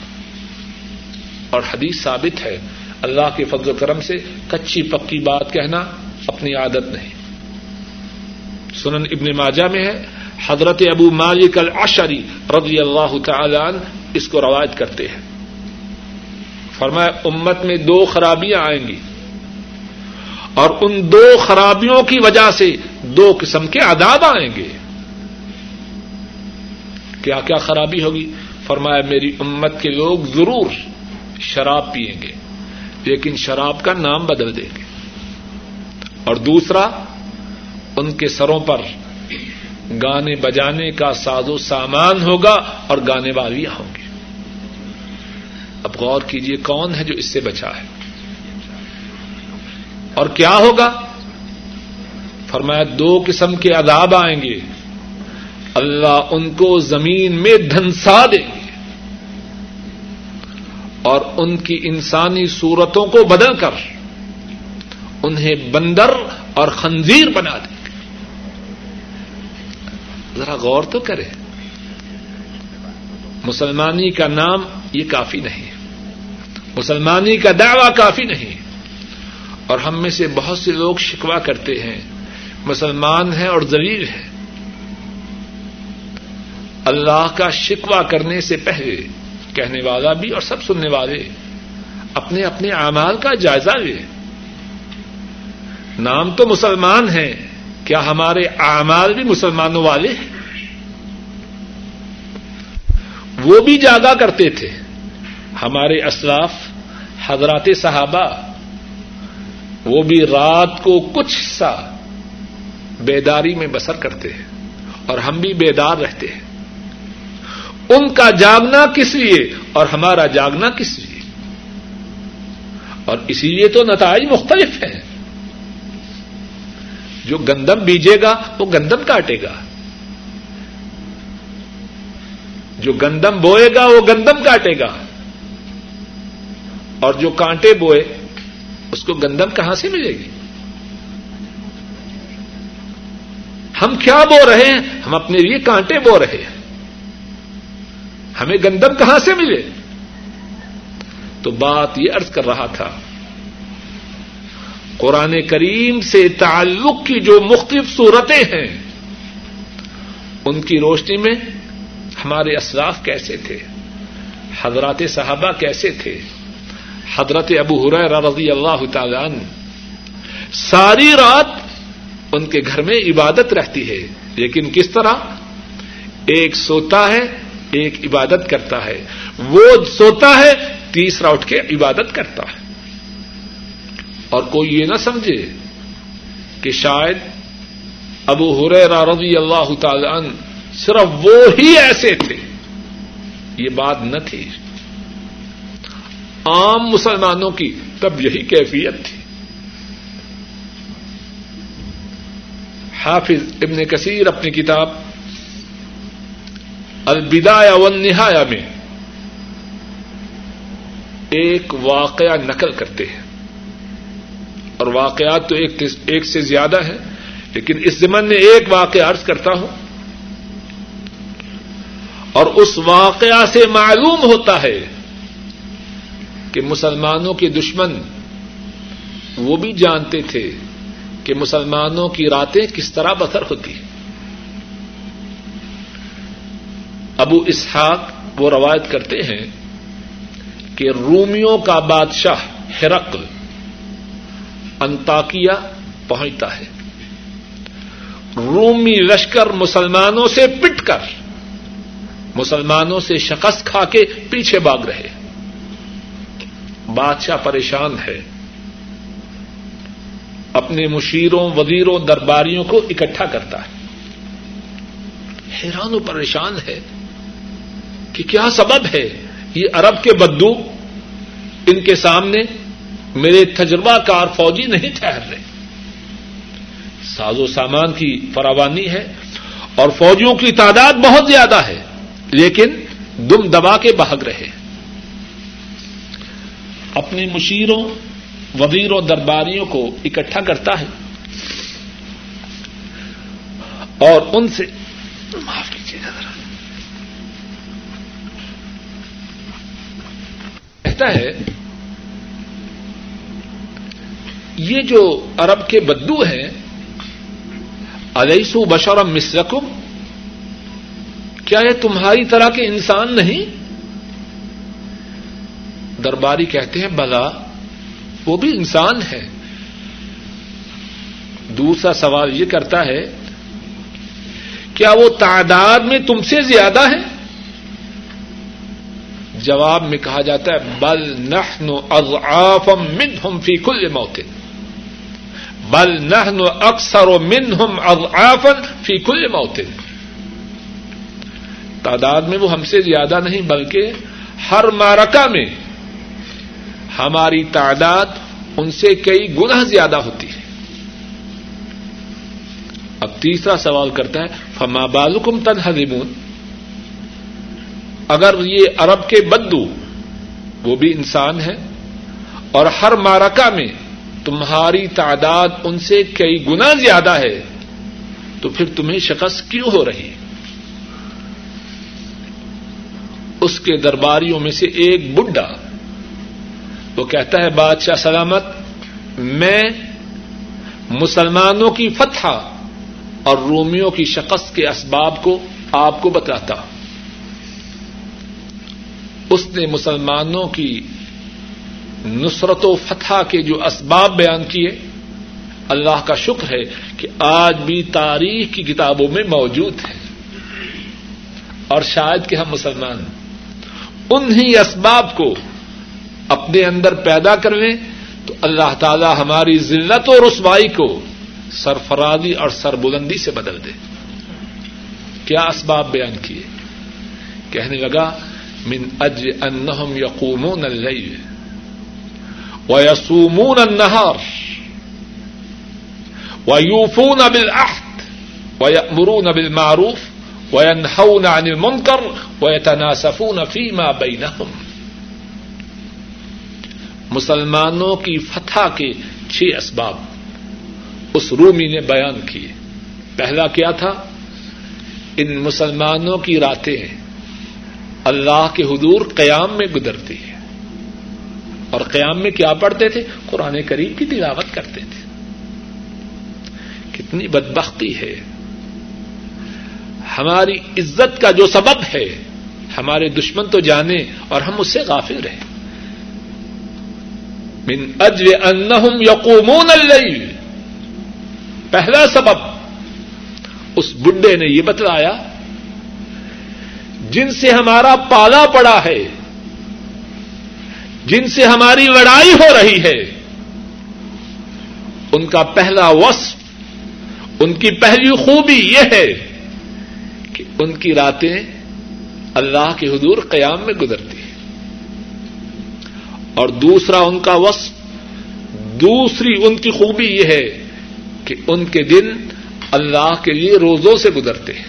اور حدیث ثابت ہے، اللہ کے فضل و کرم سے کچی پکی بات کہنا اپنی عادت نہیں۔ سنن ابن ماجہ میں ہے حضرت ابو مالک العشری رضی اللہ تعالی عنہ اس کو روایت کرتے ہیں۔ فرمایا، امت میں دو خرابیاں آئیں گی۔ اور ان دو خرابیوں کی وجہ سے دو قسم کے عذاب آئیں گے۔ کیا کیا خرابی ہوگی؟ فرمایا، میری امت کے لوگ ضرور شراب پیئیں گے، لیکن شراب کا نام بدل دیں گے۔ اور دوسرا، ان کے سروں پر گانے بجانے کا ساز و سامان ہوگا اور گانے والیاں ہوں گی۔ اب غور کیجیے کون ہے جو اس سے بچا ہے۔ اور کیا ہوگا؟ فرمایا، دو قسم کے عذاب آئیں گے۔ اللہ ان کو زمین میں دھنسا دیں گے اور ان کی انسانی صورتوں کو بدل کر انہیں بندر اور خنزیر بنا دیں گے ذرا غور تو کرے۔ مسلمانی کا نام یہ کافی نہیں مسلمانی کا دعوی کافی نہیں اور ہم میں سے بہت سے لوگ شکوا کرتے ہیں۔ مسلمان ہیں اور ذلیل ہیں۔ اللہ کا شکوا کرنے سے پہلے کہنے والا بھی اور سب سننے والے اپنے اپنے اعمال کا جائزہ لے۔ نام تو مسلمان ہیں۔ کیا ہمارے اعمال بھی مسلمانوں والے ہیں؟ وہ بھی جاگا کرتے تھے۔ ہمارے اسلاف، حضرات صحابہ، وہ بھی رات کو کچھ حصہ بیداری میں بسر کرتے ہیں اور ہم بھی بیدار رہتے ہیں۔ ان کا جاگنا کس لیے؟ اور ہمارا جاگنا کس لیے؟ اور اسی لیے تو نتائج مختلف ہیں۔ جو گندم بیجے گا وہ گندم کاٹے گا۔ جو گندم بوئے گا وہ گندم کاٹے گا۔ اور جو کانٹے بوئے، اس کو گندم کہاں سے ملے گی؟ ہم کیا بو رہے ہیں؟ ہم اپنے لیے کانٹے بو رہے ہیں۔ ہمیں گندم کہاں سے ملے؟ تو بات یہ ارض کر رہا تھا۔ قرآن کریم سے تعلق کی جو مختلف صورتیں ہیں، ان کی روشنی میں ہمارے اسلاف کیسے تھے؟ حضرات صحابہ کیسے تھے؟ حضرت ابو حریر رضی اللہ تعالی ساری رات ان کے گھر میں عبادت رہتی ہے، لیکن کس طرح؟ ایک سوتا ہے، ایک عبادت کرتا ہے۔ وہ سوتا ہے، تیسرا اٹھ کے عبادت کرتا ہے۔ اور کوئی یہ نہ سمجھے کہ شاید ابو حریر رضی اللہ تعالی صرف وہ ہی ایسے تھے۔ یہ بات نہ تھی۔ عام مسلمانوں کی تب یہی کیفیت تھی۔ حافظ ابن کثیر اپنی کتاب البدا والنہایا میں ایک واقعہ نقل کرتے ہیں۔ اور واقعات تو ایک سے زیادہ ہیں، لیکن اس زمن میں ایک واقعہ عرض کرتا ہوں۔ اور اس واقعہ سے معلوم ہوتا ہے کہ مسلمانوں کے دشمن وہ بھی جانتے تھے کہ مسلمانوں کی راتیں کس طرح بسر ہوتی ابو اسحاق وہ روایت کرتے ہیں کہ رومیوں کا بادشاہ ہرقل انتاکیا پہنچتا ہے۔ رومی لشکر مسلمانوں سے پٹ کر، مسلمانوں سے شکست کھا کے پیچھے باغ رہے۔ بادشاہ پریشان ہے۔ اپنے مشیروں، وزیروں، درباریوں کو اکٹھا کرتا ہے۔ حیران و پریشان ہے کہ کیا سبب ہے یہ عرب کے بدو ان کے سامنے میرے تجربہ کار فوجی نہیں ٹھہر رہے۔ ساز و سامان کی فراوانی ہے اور فوجیوں کی تعداد بہت زیادہ ہے، لیکن دم دبا کے بھاگ رہے۔ اپنے مشیروں، وزیروں، درباریوں کو اکٹھا کرتا ہے۔ اور ان سے معاف کیجیے ذرا۔ کہتا ہے یہ جو عرب کے بدو ہیں علیسو بشورم مسرکم کیا یہ تمہاری طرح کے انسان نہیں؟ درباری کہتے ہیں، بلا، وہ بھی انسان ہے دوسرا سوال یہ کرتا ہے، کیا وہ تعداد میں تم سے زیادہ ہے جواب میں کہا جاتا ہے، بل نحن اضعافم منہم فی کل موتن بل نحن اکثر منہم اضعافا فی کل موتن۔ تعداد میں وہ ہم سے زیادہ نہیں، بلکہ ہر مارکا میں ہماری تعداد ان سے کئی گنا زیادہ ہوتی ہے۔ اب تیسرا سوال کرتا ہے، فما بالکم تن اگر یہ عرب کے بدو، وہ بھی انسان ہے اور ہر مارکا میں تمہاری تعداد ان سے کئی گنا زیادہ ہے، تو پھر تمہیں شکست کیوں ہو رہی؟ اس کے درباریوں میں سے ایک بڈھا، وہ کہتا ہے، بادشاہ سلامت، میں مسلمانوں کی فتح اور رومیوں کی شکست کے اسباب کو آپ کو بتاتا اس نے مسلمانوں کی نصرت و فتح کے جو اسباب بیان کیے، اللہ کا شکر ہے کہ آج بھی تاریخ کی کتابوں میں موجود ہے اور شاید کہ ہم مسلمان انہی اسباب کو اپنے اندر پیدا کر لیں تو اللہ تعالی ہماری ذلت و رسوائی کو سرفرادی اور سربلندی سے بدل دے۔ کیا اسباب بیان کیے؟ کہنے لگا، من اج انہم یقومون اللیل۔ ویسومون النہار ویوفون بالعہد ویأمرون بالمعروف وینہون عن المنکر ویتناسفون فیما بینہم مسلمانوں کی فتح کے چھ اسباب اس رومی نے بیان کیے۔ پہلا کیا تھا؟ ان مسلمانوں کی راتیں اللہ کے حضور قیام میں گزرتی ہے اور قیام میں کیا پڑھتے تھے؟ قرآن کریم کی تلاوت کرتے تھے۔ کتنی بدبختی ہے۔ ہماری عزت کا جو سبب ہے، ہمارے دشمن تو جانے اور ہم اس سے غافل رہے من اجل انہم یقومون اللیل۔ پہلا سبب، اس بڈے نے یہ بتلایا، جن سے ہمارا پالا پڑا ہے جن سے ہماری لڑائی ہو رہی ہے، ان کا پہلا وصف، ان کی پہلی خوبی یہ ہے کہ ان کی راتیں اللہ کے حضور قیام میں گزرتی ہیں۔ اور دوسرا ان کا وصف، دوسری ان کی خوبی یہ ہے کہ ان کے دن اللہ کے لیے روزوں سے گزرتے ہیں۔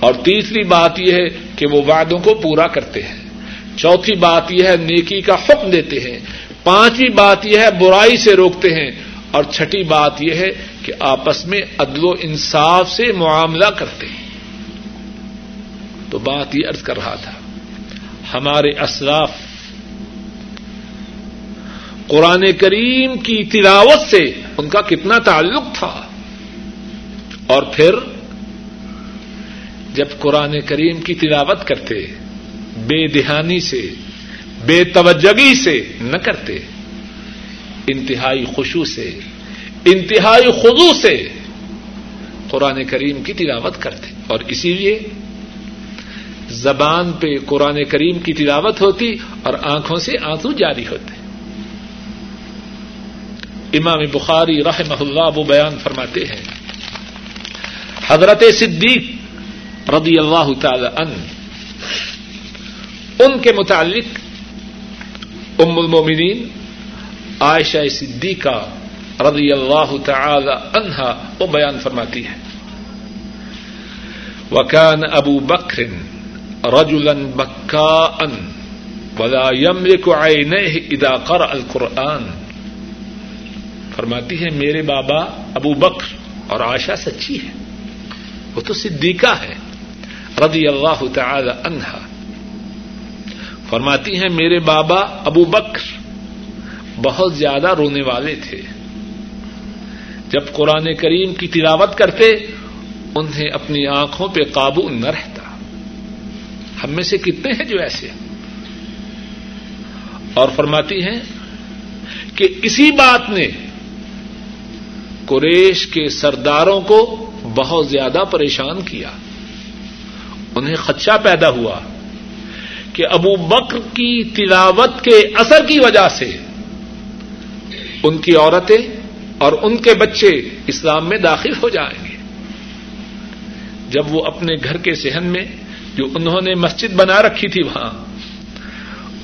اور تیسری بات یہ ہے کہ وہ وعدوں کو پورا کرتے ہیں۔ چوتھی بات یہ ہے نیکی کا حکم دیتے ہیں پانچویں بات یہ ہے برائی سے روکتے ہیں اور چھٹی بات یہ ہے کہ آپس میں عدل و انصاف سے معاملہ کرتے ہیں۔ تو بات یہ ارض کر رہا تھا، ہمارے اسلاف قرآن کریم کی تلاوت سے ان کا کتنا تعلق تھا۔ اور پھر جب قرآن کریم کی تلاوت کرتے بے دہانی سے، بے توجگی سے نہ کرتے۔ انتہائی خوشو سے، انتہائی خزو سے قرآن کریم کی تلاوت کرتے۔ اور اسی لیے زبان پہ قرآن کریم کی تلاوت ہوتی اور آنکھوں سے آنسو جاری ہوتے۔ امام بخاری رحمہ اللہ وہ بیان فرماتے ہیں۔ حضرت صدیق رضی اللہ تعالی ان ان کے متعلق ام المومنین عائشہ صدیقہ رضی اللہ تعالی عنہا وہ بیان فرماتی ہے۔ وکان ابو بکر رجلا بکاء ولا يملك عينيه اذا قرأ القرآن۔ فرماتی ہے، میرے بابا ابو بکر اور آشا سچی ہے وہ تو صدیقہ ہے رضی اللہ تعالی عنہا۔ فرماتی ہیں، میرے بابا ابو بکر بہت زیادہ رونے والے تھے۔ جب قرآن کریم کی تلاوت کرتے، انہیں اپنی آنکھوں پہ قابو نہ رہتا۔ ہم میں سے کتنے ہیں جو ایسے؟ اور فرماتی ہیں کہ اسی بات نے قریش کے سرداروں کو بہت زیادہ پریشان کیا۔ انہیں خدشہ پیدا ہوا۔ کہ ابو بکر کی تلاوت کے اثر کی وجہ سے ان کی عورتیں اور ان کے بچے اسلام میں داخل ہو جائیں گے۔ جب وہ اپنے گھر کے صحن میں جو انہوں نے مسجد بنا رکھی تھی وہاں،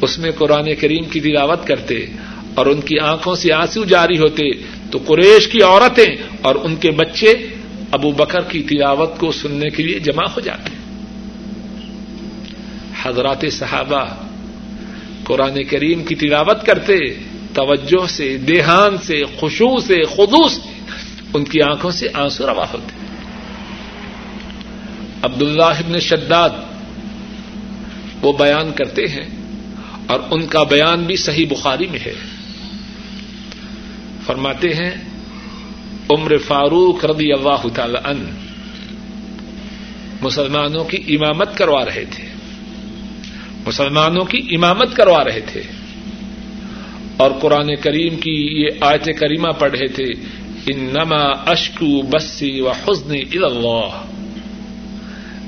اس میں قرآن کریم کی تلاوت کرتے اور ان کی آنکھوں سے آنسو جاری ہوتے، تو قریش کی عورتیں اور ان کے بچے ابو بکر کی تلاوت کو سننے کے لیے جمع ہو جاتے۔ حضرات صحابہ قرآن کریم کی تلاوت کرتے، توجہ سے، دیہان سے، خوشبو سے خدوس ان کی آنکھوں سے آنسو روا ہوتے۔ عبد اللہ ابن شداد وہ بیان کرتے ہیں اور ان کا بیان بھی صحیح بخاری میں ہے۔ فرماتے ہیں، عمر فاروق رضی اللہ تعالی ان مسلمانوں کی امامت کروا رہے تھے۔ مسلمانوں کی امامت کروا رہے تھے اور قرآن کریم کی یہ آیت کریمہ پڑھ رہے تھے ان نما اشکو بسی و حسن اللہ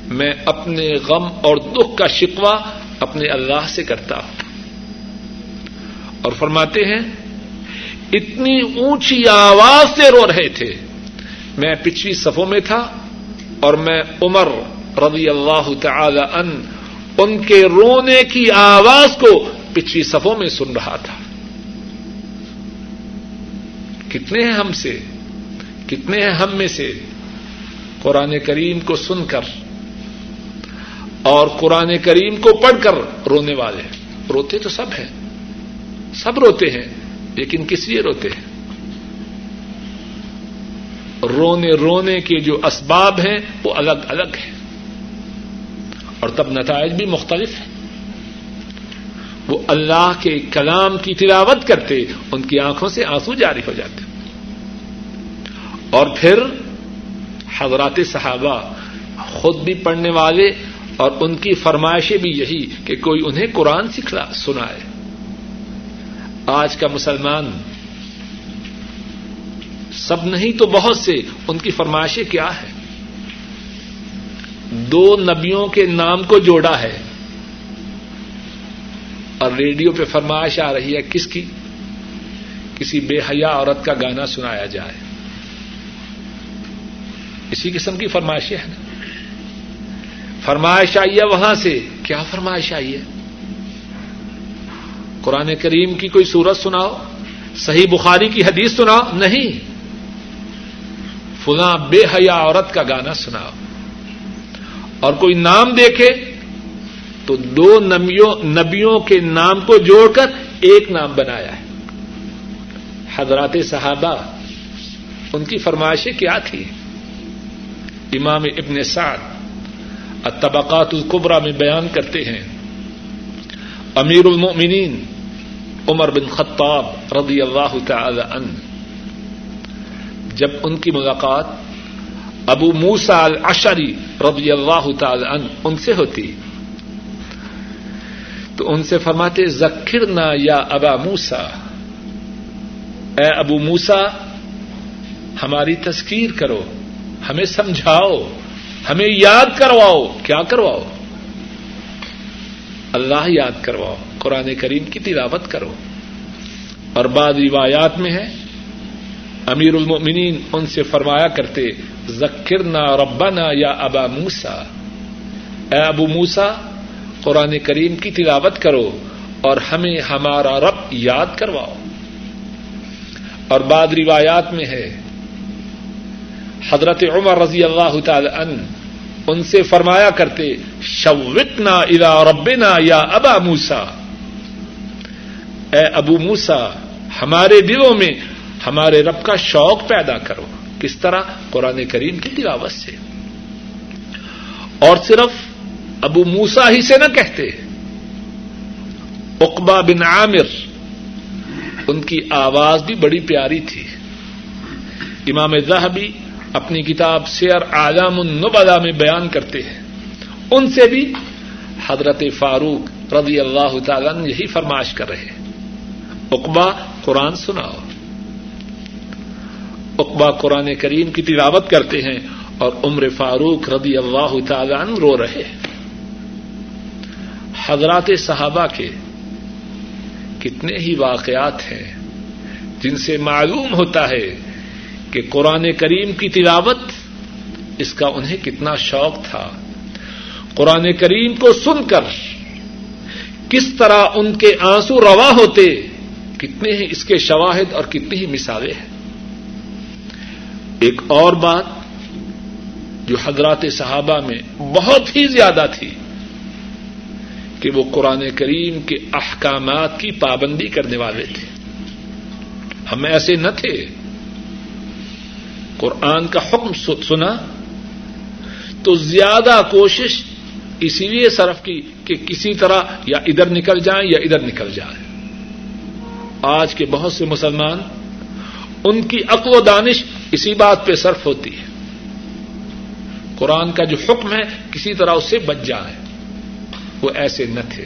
میں اپنے غم اور دکھ کا شکوا اپنے اللہ سے کرتا ہوں۔ اور فرماتے ہیں، اتنی اونچی آواز سے رو رہے تھے۔ میں پچھلی صفوں میں تھا اور میں عمر رضی اللہ تعالی ان ان کے رونے کی آواز کو پچھلی صفوں میں سن رہا تھا۔ کتنے ہیں ہم سے؟ کتنے ہیں ہم میں سے؟ قرآن کریم کو سن کر اور قرآن کریم کو پڑھ کر رونے والے۔ روتے تو سب ہیں۔ سب روتے ہیں، لیکن کس لیے روتے ہیں؟ رونے رونے کے جو اسباب ہیں وہ الگ الگ ہیں۔ اور تب نتائج بھی مختلف ہیں۔ وہ اللہ کے کلام کی تلاوت کرتے، ان کی آنکھوں سے آنسو جاری ہو جاتے۔ اور پھر حضرات صحابہ خود بھی پڑھنے والے اور ان کی فرمائشیں بھی یہی کہ کوئی انہیں قرآن سکھلا، سنائے۔ آج کا مسلمان سب نہیں تو بہت سے، ان کی فرمائشیں کیا ہے دو نبیوں کے نام کو جوڑا ہے اور ریڈیو پہ فرمائش آ رہی ہے کس کی؟ کسی بے حیا عورت کا گانا سنایا جائے۔ اسی قسم کی فرمائشیں ہیں۔ فرمائش آئی ہے وہاں سے۔ کیا فرمائش آئی ہے؟ قرآن کریم کی کوئی سورت سناؤ؟ صحیح بخاری کی حدیث سناؤ؟ نہیں۔ فلاں بے حیا عورت کا گانا سناؤ۔ اور کوئی نام دیکھے تو دو نبیوں کے نام کو جوڑ کر ایک نام بنایا ہے۔ حضرات صحابہ، ان کی فرمائشیں کیا تھی؟ امام ابن سعد، الطبقات القبرا میں بیان کرتے ہیں۔ امیر المؤمنین، عمر بن خطاب رضی اللہ تعالی ان جب ان کی ملاقات ابو موسا الشری رضی اللہ تعالی ان ان سے ہوتی تو ان سے فرماتے ذکر نہ یا ابا موسا اے ابو موسا ہماری تذکیر کرو، ہمیں سمجھاؤ، ہمیں یاد کرواؤ۔ کیا کرواؤ؟ اللہ یاد کرواؤ، قرآن کریم کی تلاوت کرو۔ اور بعض روایات میں ہے، امیر المؤمنین ان سے فرمایا کرتے ذکر نہ ربنا یا ابا موسا اے ابو موسا قرآن کریم کی تلاوت کرو اور ہمیں ہمارا رب یاد کرواؤ۔ اور بعد روایات میں ہے، حضرت عمر رضی اللہ تعالی ان ان سے فرمایا کرتے شوتنا الا ربنا یا ابا موسا اے ابو موسا ہمارے دلوں میں ہمارے رب کا شوق پیدا کرو۔ کس طرح قرآن کریم کی تلاوت سے۔ اور صرف ابو موسا ہی سے نہ کہتے۔ اقبا بن عامر، ان کی آواز بھی بڑی پیاری تھی۔ امام زہبی اپنی کتاب سیر اعظام النبلا میں بیان کرتے ہیں۔ ان سے بھی حضرت فاروق رضی اللہ تعالیٰ یہی فرمائش کر رہے اقبا قرآن سناؤ۔ اقبا قرآن کریم کی تلاوت کرتے ہیں اور عمر فاروق رضی اللہ تعالیٰ رو رہے حضرات صحابہ کے کتنے ہی واقعات ہیں جن سے معلوم ہوتا ہے کہ قرآن کریم کی تلاوت اس کا انہیں کتنا شوق تھا۔ قرآن کریم کو سن کر کس طرح ان کے آنسو روا ہوتے، کتنے ہی اس کے شواہد اور کتنی ہی مثالیں ہیں۔ ایک اور بات جو حضرات صحابہ میں بہت ہی زیادہ تھی کہ وہ قرآن کریم کے احکامات کی پابندی کرنے والے تھے۔ ہم ایسے نہ تھے۔ قرآن کا حکم سنا تو زیادہ کوشش اسی لیے صرف کی کہ کسی طرح یا ادھر نکل جائیں یا ادھر نکل جائیں۔ آج کے بہت سے مسلمان ان کی عقل و دانش اسی بات پہ صرف ہوتی ہے۔ قرآن کا جو حکم ہے، کسی طرح اس سے بچ جائے وہ ایسے نہ تھے۔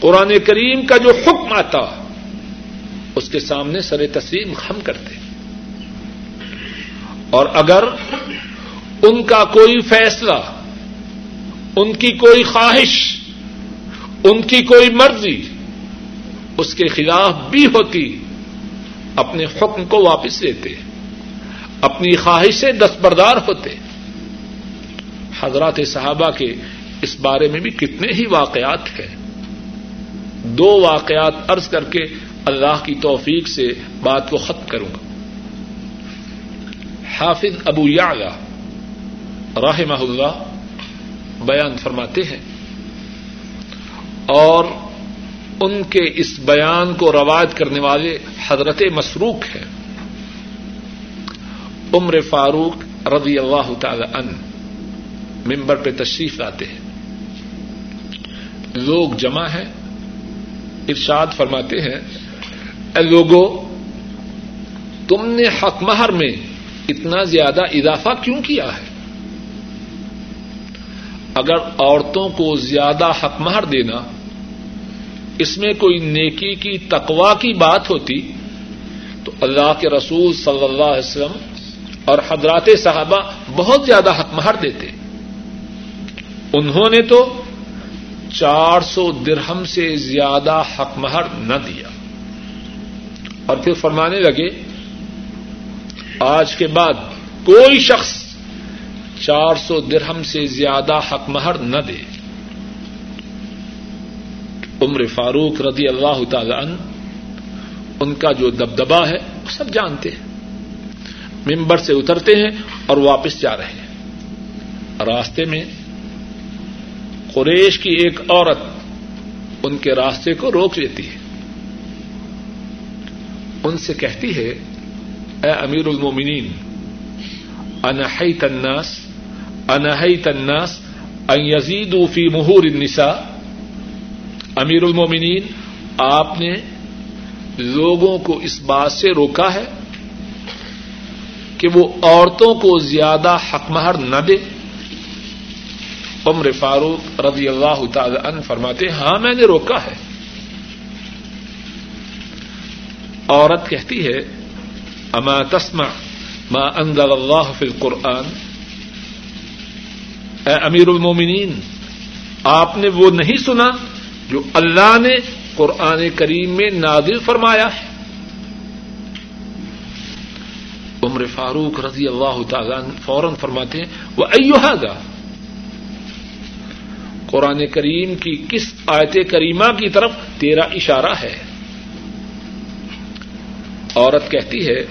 قرآن کریم کا جو حکم آتا، اس کے سامنے سر تسلیم خم کرتے۔ اور اگر ان کا کوئی فیصلہ، ان کی کوئی خواہش، ان کی کوئی مرضی، اس کے خلاف بھی ہوتی اپنے حکم کو واپس لیتے اپنی خواہش سے دستبردار ہوتے حضرات صحابہ کے اس بارے میں بھی کتنے ہی واقعات ہیں۔ دو واقعات ارض کر کے اللہ کی توفیق سے بات کو ختم کروں گا۔ حافظ ابو یا رحمہ اللہ بیان فرماتے ہیں اور ان کے اس بیان کو روایت کرنے والے حضرت مسروق ہیں۔ عمر فاروق رضی اللہ تعالی ان ممبر پہ تشریف لاتے ہیں۔ لوگ جمع ہیں۔ ارشاد فرماتے ہیں، اے لوگوں تم نے حق مہر میں اتنا زیادہ اضافہ کیوں کیا ہے؟ اگر عورتوں کو زیادہ حق مہر دینا اس میں کوئی نیکی کی تقوا کی بات ہوتی تو اللہ کے رسول صلی اللہ علیہ وسلم اور حضرات صحابہ بہت زیادہ حق مہر دیتے۔ انہوں نے تو چار سو درہم سے زیادہ حق مہر نہ دیا۔ اور پھر فرمانے لگے، آج کے بعد کوئی شخص چار سو درہم سے زیادہ حق مہر نہ دے۔ عمر فاروق رضی اللہ تعالی عنہ، ان کا جو دبدبا ہے، وہ سب جانتے ہیں۔ ممبر سے اترتے ہیں اور واپس جا رہے ہیں۔ راستے میں قریش کی ایک عورت ان کے راستے کو روک لیتی ہے۔ ان سے کہتی ہے، اے امیر المومنین انحی تناس انحی تناس ان یزید فی مہور النساء امیر المومنین آپ نے لوگوں کو اس بات سے روکا ہے کہ وہ عورتوں کو زیادہ حق مہر نہ دے۔ عمر فاروق رضی اللہ تعالی عنہ فرماتے ہاں میں نے روکا ہے۔ عورت کہتی ہے، اما تسمع ما انزل اللہ فی القرآن۔ اے امیر المومنین آپ نے وہ نہیں سنا جو اللہ نے قرآن کریم میں نازل فرمایا ہے۔ عمر فاروق رضی اللہ تعالیٰ فوراً فرماتے ہیں، وہ ایوہا قرآن کریم کی کس آیت کریمہ کی طرف تیرا اشارہ ہے۔ عورت کہتی ہے،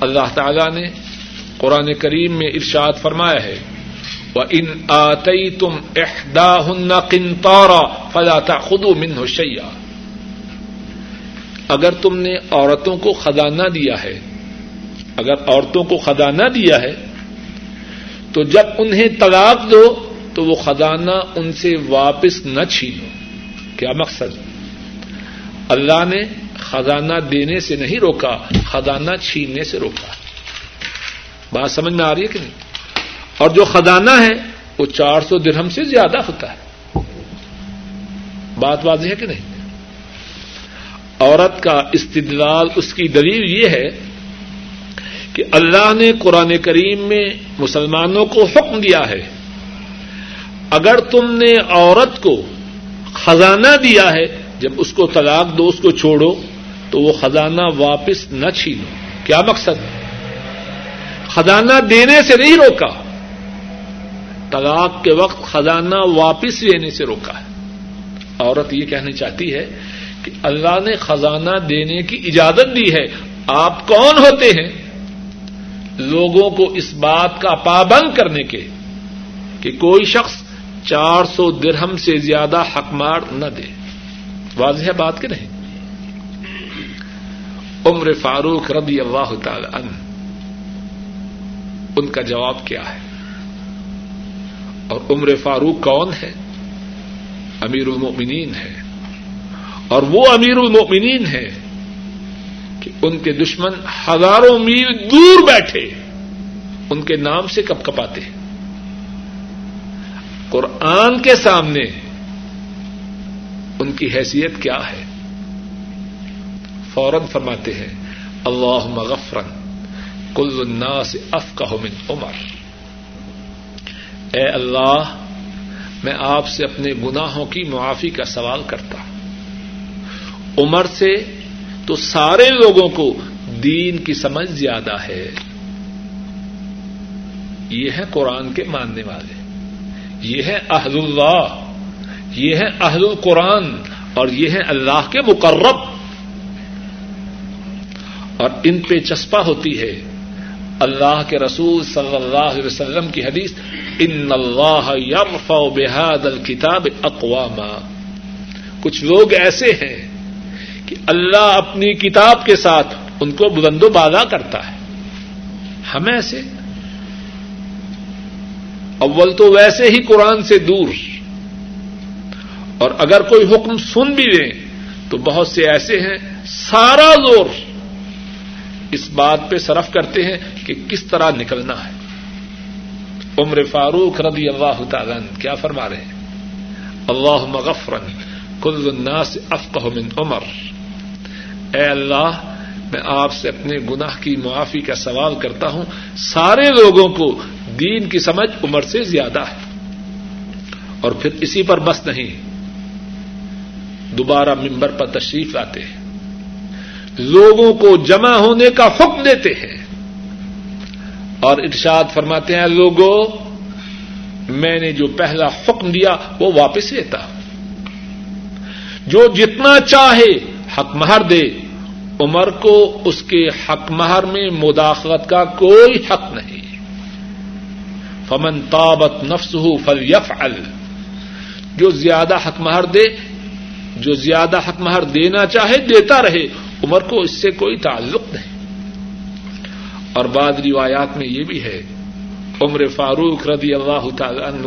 اللہ تعالی نے قرآن کریم میں ارشاد فرمایا ہے ان آتی تم احدا ہن کنتارا فلاتا خدو من ہوشیا اگر تم نے عورتوں کو خزانہ دیا ہے، اگر عورتوں کو خزانہ دیا ہے، تو جب انہیں طلاق دو، تو وہ خزانہ ان سے واپس نہ چھینو۔ کیا مقصد؟ اللہ نے خزانہ دینے سے نہیں روکا، خزانہ چھیننے سے روکا۔ بات سمجھ میں آ رہی ہے کہ نہیں؟ اور جو خزانہ ہے وہ چار سو درہم سے زیادہ ہوتا ہے۔ بات واضح ہے کہ نہیں؟ عورت کا استدلال اس کی دلیل یہ ہے کہ اللہ نے قرآن کریم میں مسلمانوں کو حکم دیا ہے، اگر تم نے عورت کو خزانہ دیا ہے، جب اس کو طلاق دو، اس کو چھوڑو، تو وہ خزانہ واپس نہ چھینو۔ کیا مقصد؟ خزانہ دینے سے نہیں روکا۔ طلاق کے وقت خزانہ واپس لینے سے روکا ہے۔ عورت یہ کہنا چاہتی ہے کہ اللہ نے خزانہ دینے کی اجازت دی ہے۔ آپ کون ہوتے ہیں؟ لوگوں کو اس بات کا پابند کرنے کے کہ کوئی شخص چار سو درہم سے زیادہ حق مار نہ دے۔ واضح بات کہ نہیں؟ عمر فاروق رضی اللہ تعالی عنہ، ان کا جواب کیا ہے؟ اور عمر فاروق کون ہے؟ امیر المؤمنین ہے۔ اور وہ امیر المؤمنین ہے کہ ان کے دشمن ہزاروں میل دور بیٹھے، ان کے نام سے کب کپاتے ہیں۔ قرآن کے سامنے ان کی حیثیت کیا ہے؟ فوراً فرماتے ہیں اللہ مغفرن کل الناس افقہ من عمر. اے اللہ، میں آپ سے اپنے گناہوں کی معافی کا سوال کرتا ہوں۔ عمر سے تو سارے لوگوں کو دین کی سمجھ زیادہ ہے۔ یہ ہے قرآن کے ماننے والے۔ یہ ہے اہل اللہ۔ یہ ہے اہل القرآن۔ اور یہ ہے اللہ کے مقرب۔ اور ان پہ چسپا ہوتی ہے۔ اللہ کے رسول صلی اللہ علیہ وسلم کی حدیث، ان اللہ یرفع بهذا الکتاب اقواما. کچھ لوگ ایسے ہیں کہ اللہ اپنی کتاب کے ساتھ ان کو بلند و بالا کرتا ہے۔ ہم ایسے۔ اول تو ویسے ہی قرآن سے دور۔ اور اگر کوئی حکم سن بھی لیں تو بہت سے ایسے ہیں، سارا زور۔ اس بات پہ صرف کرتے ہیں کہ کس طرح نکلنا ہے۔ عمر فاروق رضی اللہ تعالی کیا فرما رہے ہیں؟ اللہ مغفرن کل الناس افقہ من عمر۔ اے اللہ، میں آپ سے اپنے گناہ کی معافی کا سوال کرتا ہوں۔ سارے لوگوں کو دین کی سمجھ عمر سے زیادہ ہے۔ اور پھر اسی پر بس نہیں۔ دوبارہ ممبر پر تشریف آتے ہیں۔ لوگوں کو جمع ہونے کا حکم دیتے ہیں۔ اور ارشاد فرماتے ہیں لوگوں میں نے جو پہلا حکم دیا، وہ واپس لیتا۔ جو جتنا چاہے حق مہر دے، عمر کو اس کے حق مہر میں مداخلت کا کوئی حق نہیں۔ فمن تابت نفس ہو فل جو زیادہ حق مہر دے، جو زیادہ حق مہر دینا چاہے، دیتا رہے۔ عمر کو اس سے کوئی تعلق نہیں۔ اور بعد روایات میں یہ بھی ہے، عمر فاروق رضی اللہ تعالی عنہ